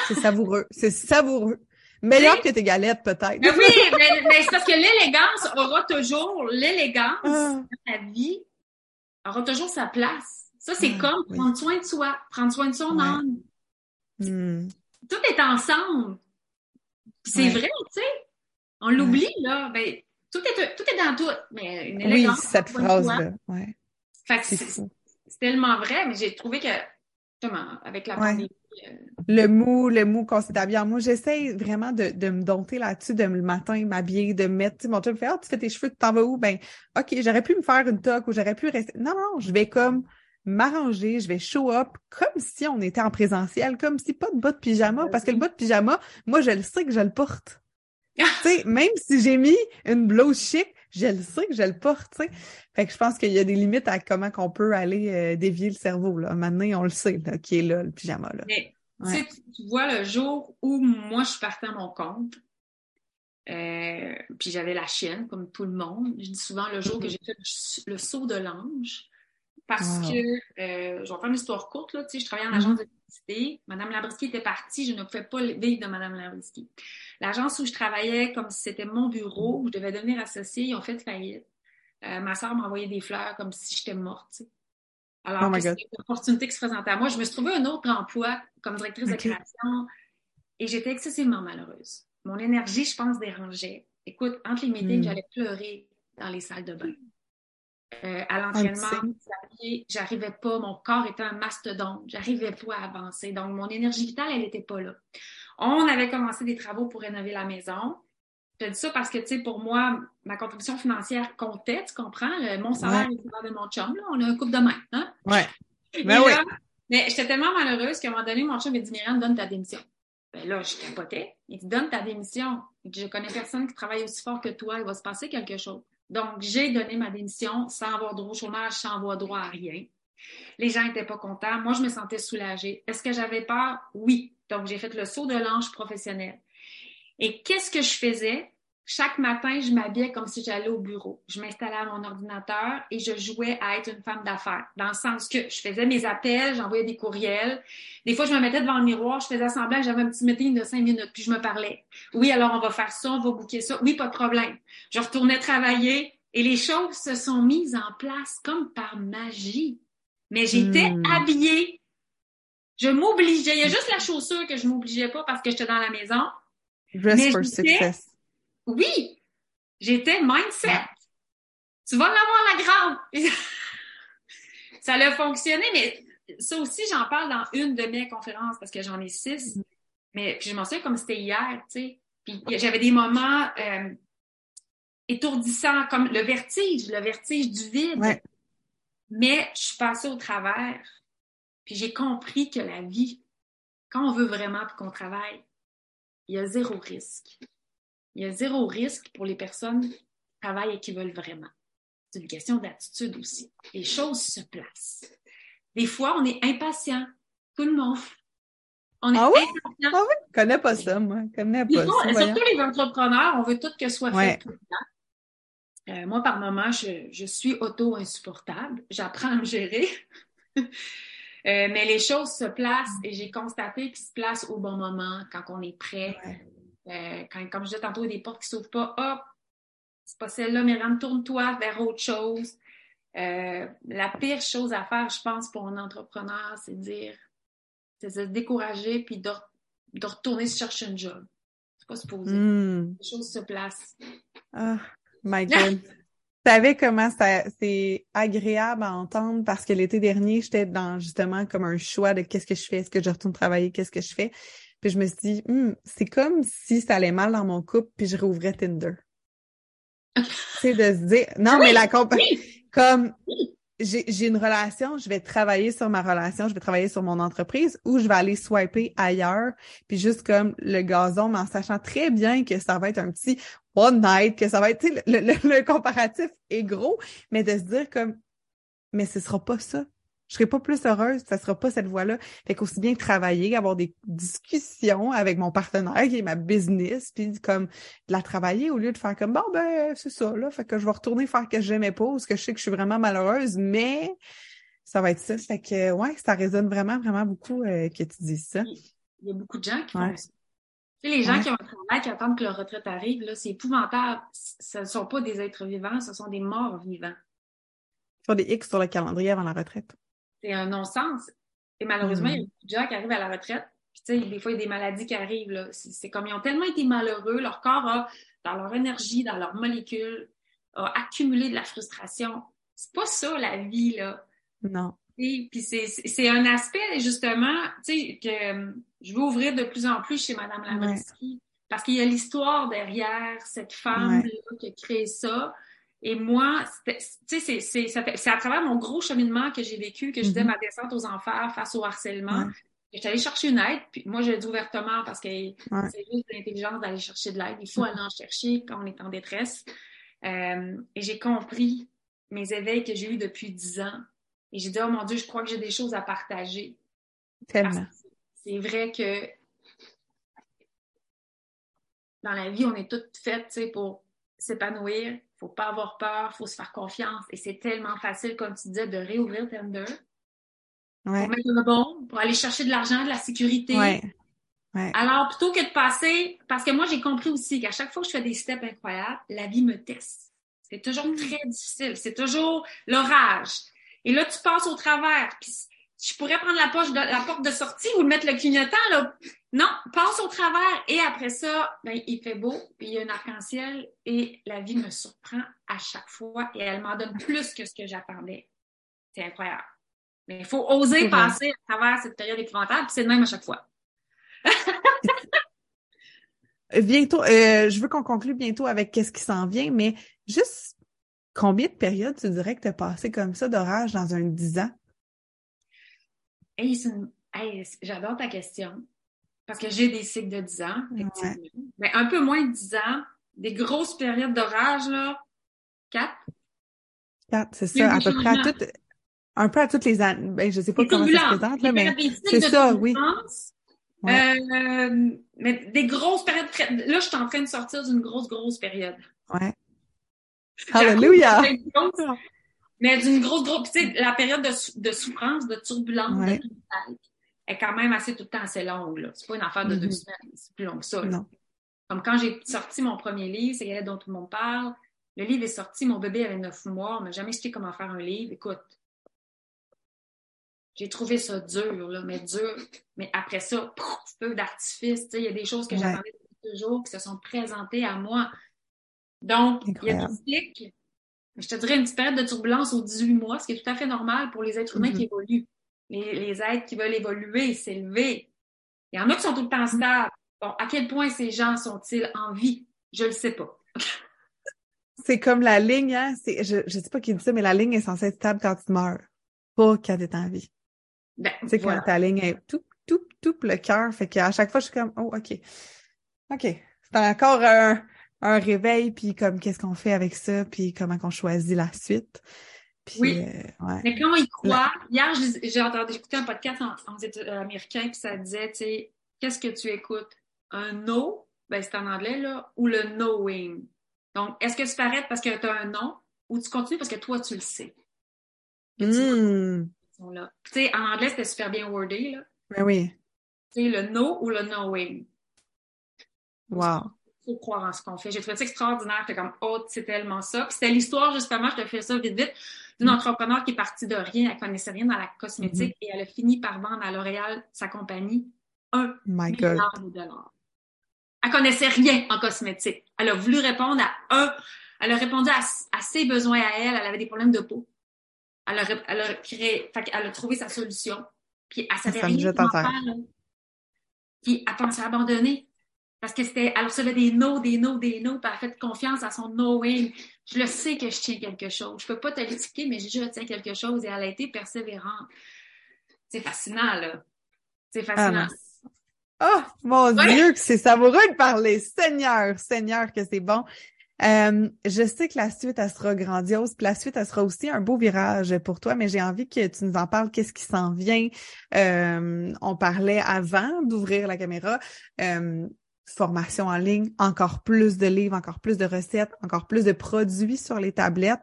C'est savoureux, c'est savoureux. Meilleur que tes galettes, peut-être. Mais oui, mais, c'est parce que l'élégance aura toujours, l'élégance ah. dans ta vie aura toujours sa place. Ça, c'est ah, comme prendre soin de soi, prendre soin de son âme. Hmm. Tout est ensemble. C'est vrai, tu sais. On l'oublie, là. Ben, tout est, tout est dans tout. Mais une élégance. Oui, cette phrase-là. Ouais. c'est tellement vrai, mais j'ai trouvé que, justement, avec la pandémie, euh, le mou, le mou qu'on s'est habillé Moi, j'essaie vraiment de, de me dompter là-dessus, de le matin m'habiller, de mettre, mon chum fait, ah, tu fais tes cheveux, tu t'en vas où? Ben, OK, j'aurais pu me faire une toque ou j'aurais pu rester. Non, non, je vais comme m'arranger, je vais show up comme si on était en présentiel, comme si pas de bas de pyjama, parce que le bas de pyjama, moi, je le sais que je le porte. tu sais, même si j'ai mis une blouse chic, je le sais que je le porte, tu sais. Fait que je pense qu'il y a des limites à comment qu'on peut aller euh, dévier le cerveau, là. Maintenant, on le sait, là, qui est là, le pyjama, là. Mais, tu vois, le jour où moi, je partais à mon compte, euh, puis j'avais la chienne, comme tout le monde. Je dis souvent le jour que mm-hmm. j'ai fait le saut de l'ange, parce que, euh, je vais faire une histoire courte, là, tu sais, je travaillais en mm-hmm. agence de publicité. Madame Labrisky était partie, je ne pouvais pas vivre de Madame Labrisky. L'agence où je travaillais, comme si c'était mon bureau, où je devais devenir associée, ils ont fait faillite. Euh, ma soeur m'a envoyé des fleurs comme si j'étais morte. Alors oh c'était une opportunité qui se présentait à moi. Je me suis trouvé un autre emploi comme directrice de création et j'étais excessivement malheureuse. Mon énergie, je pense, dérangeait. Écoute, entre les meetings, hmm. j'allais pleurer dans les salles de bain. Euh, à l'entraînement, j'arrivais pas, mon corps était un mastodonte, j'arrivais pas à avancer. Donc, mon énergie vitale, elle n'était pas là. On avait commencé des travaux pour rénover la maison. Je te dis ça parce que, tu sais, pour moi, ma contribution financière comptait, tu comprends? mon salaire est le de mon chum, là. On a un couple de main, hein? Ouais. Ben oui. Mais j'étais tellement malheureuse qu'à un moment donné, mon chum m'a dit, Myriam, donne ta démission. Ben là, je capotais. Il dit, donne ta démission. Je connais personne qui travaille aussi fort que toi. Il va se passer quelque chose. Donc, j'ai donné ma démission sans avoir droit au chômage, sans avoir droit à rien. Les gens n'étaient pas contents. Moi, je me sentais soulagée. Est-ce que j'avais peur? Oui. Donc, j'ai fait le saut de l'ange professionnel. Et qu'est-ce que je faisais? Chaque matin, je m'habillais comme si j'allais au bureau. Je m'installais à mon ordinateur et je jouais à être une femme d'affaires. Dans le sens que je faisais mes appels, j'envoyais des courriels. Des fois, je me mettais devant le miroir, je faisais semblant j'avais un petit meeting de cinq minutes, puis je me parlais. Oui, alors on va faire ça, on va bouquer ça. Oui, pas de problème. Je retournais travailler et les choses se sont mises en place comme par magie. Mais j'étais hmm. habillée. Je m'obligeais. Il y a juste la chaussure que je m'obligeais pas parce que j'étais dans la maison. Dress for success. Oui, j'étais mindset. Tu vas l'avoir la grande. ça a fonctionné, mais ça aussi, j'en parle dans une de mes conférences parce que j'en ai six. Mais puis je m'en souviens comme c'était hier, tu sais. Puis j'avais des moments euh, étourdissants, comme le vertige, le vertige du vide. Mais je suis passée au travers. Puis j'ai compris que la vie, quand on veut vraiment qu'on travaille, il y a zéro risque. Il y a zéro risque pour les personnes qui travaillent et qui veulent vraiment. C'est une question d'attitude aussi. Les choses se placent. Des fois, on est impatient. Tout le monde. On est ah oui? impatient. Ah oui? Je connais pas ça, moi. Je connais pas ça. Surtout les entrepreneurs, on veut tout que soit fait tout le temps. Euh, moi, par moment, je, je suis auto-insupportable. J'apprends à me gérer. Euh, mais les choses se placent et j'ai constaté qu'ils se placent au bon moment, quand on est prêt. Euh, quand, comme je disais tantôt, il y a des portes qui s'ouvrent pas, hop, c'est pas celle-là, mais tourne-toi vers autre chose. Euh, la pire chose à faire, je pense, pour un entrepreneur, c'est de dire, c'est de se décourager puis de, de retourner se chercher un job. C'est pas supposé. Mm. Les choses se placent. Ah, my God. savais comment ça c'est agréable à entendre parce que l'été dernier, j'étais dans justement comme un choix de qu'est-ce que je fais, est-ce que je retourne travailler, qu'est-ce que je fais? Puis je me suis dit, Hum, c'est comme si ça allait mal dans mon couple, puis je rouvrais Tinder. c'est de se dire, non, mais la compagnie, comme j'ai une relation, je vais travailler sur ma relation, je vais travailler sur mon entreprise ou je vais aller swiper ailleurs, puis juste comme le gazon, mais en sachant très bien que ça va être un petit one night, que ça va être, le, le, comparatif est gros, mais de se dire comme, mais ce sera pas ça. Je serai pas plus heureuse, ça sera pas cette voie-là. Fait qu'aussi bien travailler, avoir des discussions avec mon partenaire qui est ma business, puis comme de la travailler au lieu de faire comme bon ben c'est ça là, fait que je vais retourner faire que j'aimais pas ou ce que je sais que je suis vraiment malheureuse, mais ça va être ça. Fait que ouais, ça résonne vraiment vraiment beaucoup euh, que tu dises ça. Il y a beaucoup de gens qui font ça. Tu sais, les gens qui ont un travail, qui attendent que leur retraite arrive, là, c'est épouvantable. Ce ne sont pas des êtres vivants, ce sont des morts vivants. Ils font des X sur le calendrier avant la retraite c'est un non-sens. Et malheureusement, il y a mm-hmm. beaucoup de gens qui arrivent à la retraite. Puis, tu sais, des fois, il y a des maladies qui arrivent. C'est comme ils ont tellement été malheureux, leur corps a, dans leur énergie, dans leurs molécules, a accumulé de la frustration. C'est pas ça, la vie, là. Non. Et puis c'est un aspect, justement, tu sais, que je veux ouvrir de plus en plus chez Mme Lamensky. Parce qu'il y a l'histoire derrière cette femme-là qui a créé ça. Et moi, tu sais, c'est à travers mon gros cheminement que j'ai vécu que je disais mm-hmm. ma descente aux enfers face au harcèlement. J'étais allée chercher une aide, puis moi, je le dis ouvertement parce que c'est juste l'intelligence d'aller chercher de l'aide. Il faut aller en chercher quand on est en détresse. Euh, et j'ai compris mes éveils que j'ai eus depuis dix ans. Et j'ai dit, oh mon Dieu, je crois que j'ai des choses à partager. Tellement. C'est vrai que dans la vie, on est toutes faites, tu sais, pour s'épanouir, faut pas avoir peur, faut se faire confiance. Et c'est tellement facile, comme tu disais, de réouvrir Tinder. Ouais. Pour mettre le bon, pour aller chercher de l'argent, de la sécurité. Ouais. Ouais. Alors, plutôt que de passer, parce que moi, j'ai compris aussi qu'à chaque fois que je fais des steps incroyables, la vie me teste. C'est toujours mm. très difficile. C'est toujours l'orage. Et là, tu passes au travers. Puis je pourrais prendre la, poche de, la porte de sortie ou mettre le clignotant, là. Non, passe au travers. Et après ça, ben, il fait beau, puis il y a un arc-en-ciel et la vie me surprend à chaque fois et elle m'en donne plus que ce que j'attendais. C'est incroyable. Mais il faut oser passer à travers cette période épouvantable, puis c'est le même à chaque fois. bientôt, euh, je veux qu'on conclue bientôt avec qu'est-ce qui s'en vient, mais juste combien de périodes tu dirais que tu as passé comme ça d'orage dans un 10 ans? Hey, j'adore ta question. Parce que j'ai des cycles de 10 ans, effectivement. Mais un peu moins de 10 ans, des grosses périodes d'orage, là, 4. 4, c'est ça, à peu près à toutes, un peu à toutes les années. Ben, je sais pas comment ça se présente, là, mais c'est ça, oui. Euh, mais des grosses périodes. Là, je suis en train de sortir d'une grosse, grosse période. Ouais. Hallelujah! Mais d'une grosse, grosse, tu sais, la période de, de, souffrance, de turbulence, de est quand même assez tout le temps assez longue, là. C'est pas une affaire de deux mm-hmm. semaines, c'est plus long que ça, Non. Comme quand j'ai sorti mon premier livre, c'est dont tout le monde parle. Le livre est sorti, mon bébé avait neuf mois, on m'a jamais expliqué comment faire un livre. Écoute, j'ai trouvé ça dur, là, mais dur. Mais après ça, pouf, peu d'artifice, tu sais, il y a des choses que j'attendais toujours qui se sont présentées à moi. Donc, il y a des cycles je te dirais une petite période de turbulence aux 18 mois, ce qui est tout à fait normal pour les êtres humains qui mm-hmm. évoluent. Les, les, êtres qui veulent évoluer, s'élever. Il y en a qui sont tout le temps stables. Bon, à quel point ces gens sont-ils en vie? Je le sais pas. c'est comme la ligne, hein? je ne sais pas qui dit ça, mais la ligne est censée être stable quand tu meurs, pas quand tu es en vie. Ben, tu sais, quand ta ligne est tout, tout, tout le cœur. Fait qu'à chaque fois, je suis comme, oh, OK. OK. C'est encore un, un réveil, puis comme qu'est-ce qu'on fait avec ça, puis comment qu'on choisit la suite. oui. Euh, Mais quand il croit, hier, j'ai entendu écouter un podcast en, euh, américain, puis ça disait, tu sais, qu'est-ce que tu écoutes? Un no, ben c'est en anglais, là, ou le knowing? Donc, est-ce que tu t'arrêtes parce que tu as un non, ou tu continues parce que toi, tu le sais? Mm. Tu sais, en anglais, c'était super bien wordé, là. Ben oui. Tu sais, le no ou le knowing? Wow faut croire en ce qu'on fait. J'ai trouvé ça extraordinaire. J'étais comme, oh, c'est tellement ça. Puis c'était l'histoire, justement, je te fais ça vite, vite, d'une mm. entrepreneur qui est partie de rien. Elle connaissait rien dans la cosmétique mm-hmm. et elle a fini par vendre à L'Oréal, sa compagnie, un milliard de dollars. Elle connaissait rien en cosmétique. Elle a voulu répondre à un, Elle a répondu à, ses besoins à elle. Elle avait des problèmes de peau. Elle a, elle a créé, elle a trouvé sa solution. Puis elle savait rien faire. Puis elle pensait abandonner. Parce que c'était, elle recevait des no, des no, des no, puis elle a fait confiance à son knowing. Je le sais que je tiens quelque chose. Je peux pas te l'expliquer, mais je tiens quelque chose et elle a été persévérante. C'est fascinant, là. C'est ah, fascinant. oh, mon Dieu, que c'est savoureux de parler. Seigneur, Seigneur, que c'est bon. Euh, je sais que la suite, elle sera grandiose, puis la suite, elle sera aussi un beau virage pour toi, mais j'ai envie que tu nous en parles, qu'est-ce qui s'en vient? Euh, on parlait avant d'ouvrir la caméra, euh, formation en ligne, encore plus de livres, encore plus de recettes, encore plus de produits sur les tablettes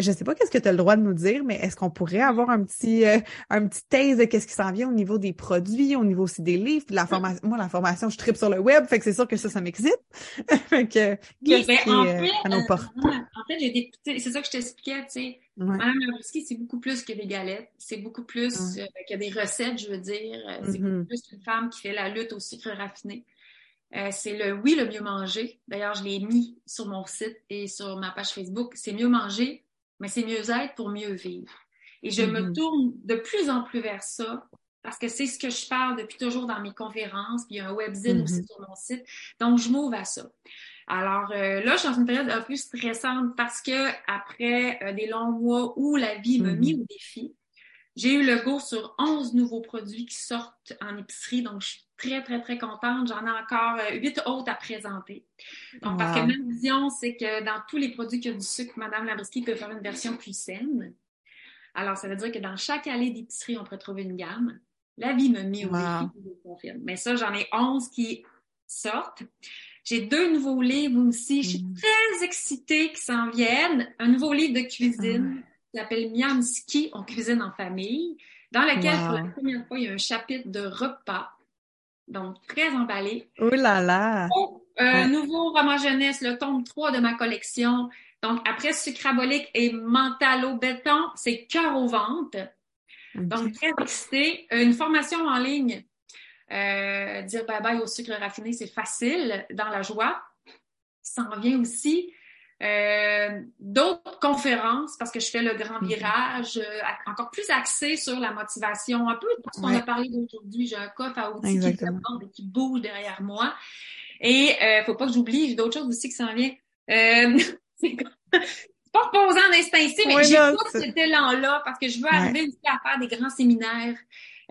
je sais pas qu'est-ce que tu as le droit de nous dire, mais est-ce qu'on pourrait avoir un petit euh, un petit thèse de qu'est-ce qui s'en vient au niveau des produits, au niveau aussi des livres, de la formation. Moi, la formation, je tripe sur le web, fait que c'est sûr que ça, ça m'excite. fait que qu'est-ce ben, qui en euh, fait, à nos euh, En fait, j'ai des c'est ça que je t'expliquais, tu sais. Madame Labrisky, c'est beaucoup plus que des galettes, c'est beaucoup plus que des recettes, je veux dire. C'est beaucoup mm-hmm. plus qu'une femme qui fait la lutte au sucre raffiné. c'est le oui, le mieux manger. D'ailleurs, je l'ai mis sur mon site et sur ma page Facebook. C'est mieux manger, mais c'est mieux être pour mieux vivre. Et je me mm-hmm. tourne de plus en plus vers ça parce que c'est ce que je parle depuis toujours dans mes conférences, puis il y a un webzine aussi mm-hmm. sur mon site. Donc, je m'ouvre à ça. Alors euh, là, je suis dans une période un peu stressante parce que après euh, des longs mois où la vie m'a mis mm-hmm. au défi, j'ai eu le go sur 11 nouveaux produits qui sortent en épicerie, donc je suis très, très, très contente. J'en ai encore euh, huit autres à présenter. Donc, parce que ma vision, c'est que dans tous les produits qui ont du sucre, Madame Labrisky peut faire une version plus saine. Alors, ça veut dire que dans chaque allée d'épicerie, on peut trouver une gamme. La vie me met au défi, vous confirme. Mais ça, j'en ai 11 qui sortent. J'ai deux nouveaux livres aussi. Je suis mm. très excitée qu'ils s'en viennent. Un nouveau livre de cuisine qui s'appelle Miam Ski, on cuisine en famille, dans lequel, pour la première fois, il y a un chapitre de repas. Donc, très emballé. Oh là là! Oh, euh, Nouveau roman jeunesse, le tome 3 de ma collection. Donc, après sucrabolique et mentalo-béton, c'est cœur au ventre. Donc, très excité. Euh, une formation en ligne. Euh, dire bye-bye au sucre raffiné, c'est facile, dans la joie. Ça en vient aussi. Euh, d'autres conférences, parce que je fais le grand mhm. virage, euh, encore plus axé sur la motivation, un peu de ce qu'on a parlé d'aujourd'hui. J'ai un coffre à outils qui, et qui bouge derrière moi. Et euh, faut pas que j'oublie, j'ai d'autres choses aussi qui s'en viennent. Euh, c'est pas reposant en ici, mais j'ai pas cet élan-là parce que je veux arriver aussi à faire des grands séminaires.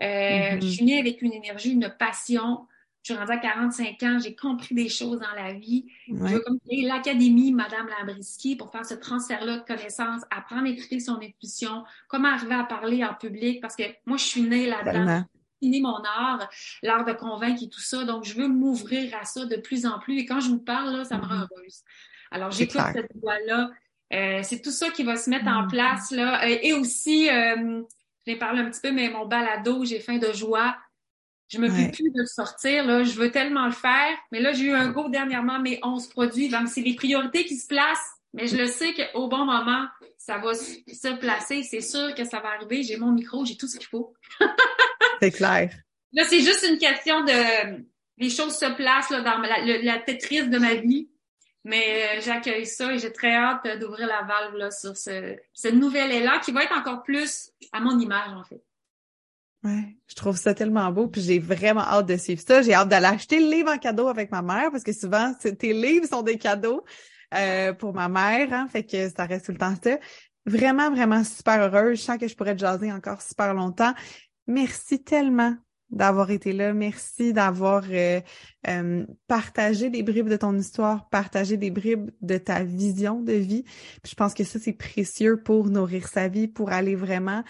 Euh, Je suis née avec une énergie, une passion. Je suis rendue à 45 ans, j'ai compris des choses dans la vie. Je veux comme l'académie Madame Labrisky pour faire ce transfert-là de connaissances, apprendre à écouter son intuition, comment arriver à parler en public, parce que moi, je suis née là-dedans. Fini mon art, l'art de convaincre et tout ça. Donc, je veux m'ouvrir à ça de plus en plus. Et quand je vous parle, là, ça me rend mm-hmm. heureuse. Alors, j'écoute cette voix-là. Euh, c'est tout ça qui va se mettre en mm-hmm. place, là. Et aussi, euh, je vais parler un petit peu, mais mon balado, j'ai faim de joie. Je me fais plus de le sortir, là. Je veux tellement le faire. Mais là, j'ai eu un go dernièrement, mes 11 produits. Donc, c'est les priorités qui se placent. Mais je le sais qu'au bon moment, ça va se placer. C'est sûr que ça va arriver. J'ai mon micro, j'ai tout ce qu'il faut. c'est clair. Là, c'est juste une question de... Les choses se placent là, dans la, la, de ma vie. Mais euh, j'accueille ça et j'ai très hâte d'ouvrir la valve là, sur ce, ce nouvel élan qui va être encore plus à mon image, en fait. Ouais, je trouve ça tellement beau, puis j'ai vraiment hâte de suivre ça. J'ai hâte d'aller acheter le livre en cadeau avec ma mère, parce que souvent, tes livres sont des cadeaux euh, pour ma mère, hein, fait que ça reste tout le temps ça. Vraiment, vraiment super heureuse. Je sens que je pourrais te jaser encore super longtemps. Merci tellement d'avoir été là. Merci d'avoir euh, euh, partagé des bribes de ton histoire, partagé des bribes de ta vision de vie. je pense que ça, c'est précieux pour nourrir sa vie, pour aller vraiment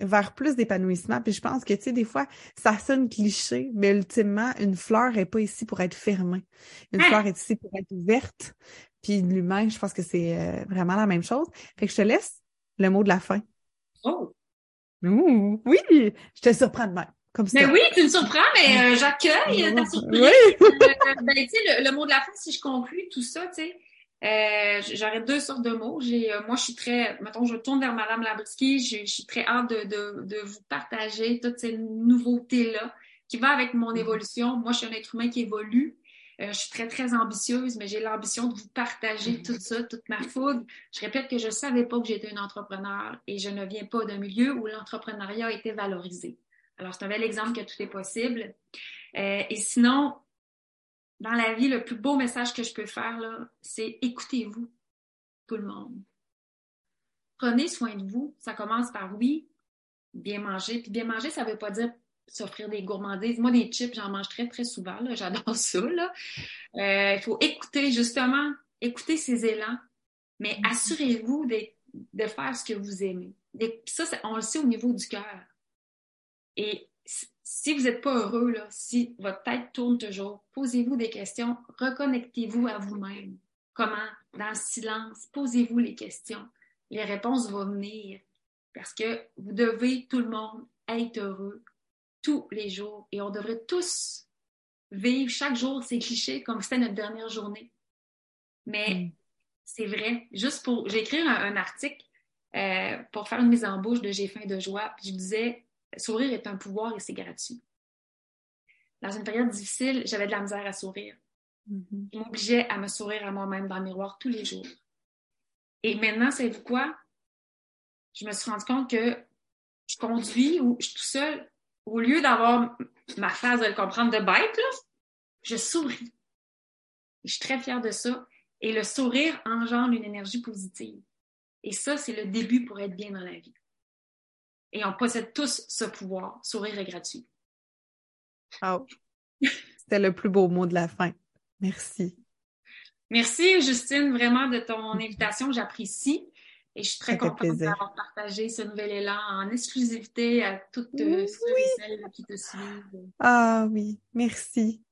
vers plus d'épanouissement. Puis je pense que, tu sais, des fois, ça sonne cliché, mais ultimement, une fleur est pas ici pour être fermée. Une ah! fleur est ici pour être ouverte. Puis l'humain, je pense que c'est euh, vraiment la même chose. Fait que je te laisse le mot de la fin. Oh! oui! Je te surprends de même. Comme ça. Mais oui, tu me surprends, mais euh, j'accueille ta surprise. Oui. Euh, ben, tu sais, le, mot de la fin, si je conclue tout ça, tu sais, euh, J'aurais deux sortes de mots. J'ai, euh, moi, je suis très, mettons, je tourne vers Madame Labrisky, je, je suis très hâte de, de, de, vous partager toutes ces nouveautés-là qui vont avec mon mm-hmm. évolution. Moi, je suis un être humain qui évolue. Euh, je suis très, très ambitieuse, mais j'ai l'ambition de vous partager tout ça, toute ma fougue. Je répète que je ne savais pas que j'étais une entrepreneur et je ne viens pas d'un milieu où l'entrepreneuriat a été valorisé. Alors, c'est un bel exemple que tout est possible. Euh, et sinon, dans la vie, le plus beau message que je peux faire, là, c'est écoutez-vous, tout le monde. Prenez soin de vous. Ça commence par oui, bien manger. Puis bien manger, ça ne veut pas dire s'offrir des gourmandises. Moi, des chips, j'en mange très, très souvent. J'adore ça. Il euh, faut écouter, justement, écouter ces élans, mais mm-hmm. assurez-vous de, de, faire ce que vous aimez. Et ça, on le sait au niveau du cœur. Et si vous n'êtes pas heureux, là, si votre tête tourne toujours, posez-vous des questions, reconnectez-vous à vous-même. Comment? Dans le silence, posez-vous les questions. Les réponses vont venir parce que vous devez, tout le monde, être heureux tous les jours et on devrait tous vivre chaque jour ces clichés comme si c'était notre dernière journée. Mais mm. c'est vrai. Juste pour. J'ai écrit un, article euh, pour faire une mise en bouche de J'ai faim de joie. Puis je disais Sourire est un pouvoir et c'est gratuit. Dans une période difficile, j'avais de la misère à sourire. Mm-hmm. Je m'obligeais à me sourire à moi-même dans le miroir tous les jours. Et maintenant, savez-vous quoi? Je me suis rendu compte que je conduis ou je suis tout seul, au lieu d'avoir ma phase de le comprendre de bête, je souris. Je suis très fière de ça. Et le sourire engendre une énergie positive. Et ça, c'est le début pour être bien dans la vie. Et on possède tous ce pouvoir. Sourire est gratuit. Oh. C'était le plus beau mot de la fin. Merci. Merci, Justine, vraiment de ton invitation. J'apprécie. Et je suis très contente d'avoir partagé ce nouvel élan en exclusivité à toutes ceux et celles qui te suivent. Ah oui, merci.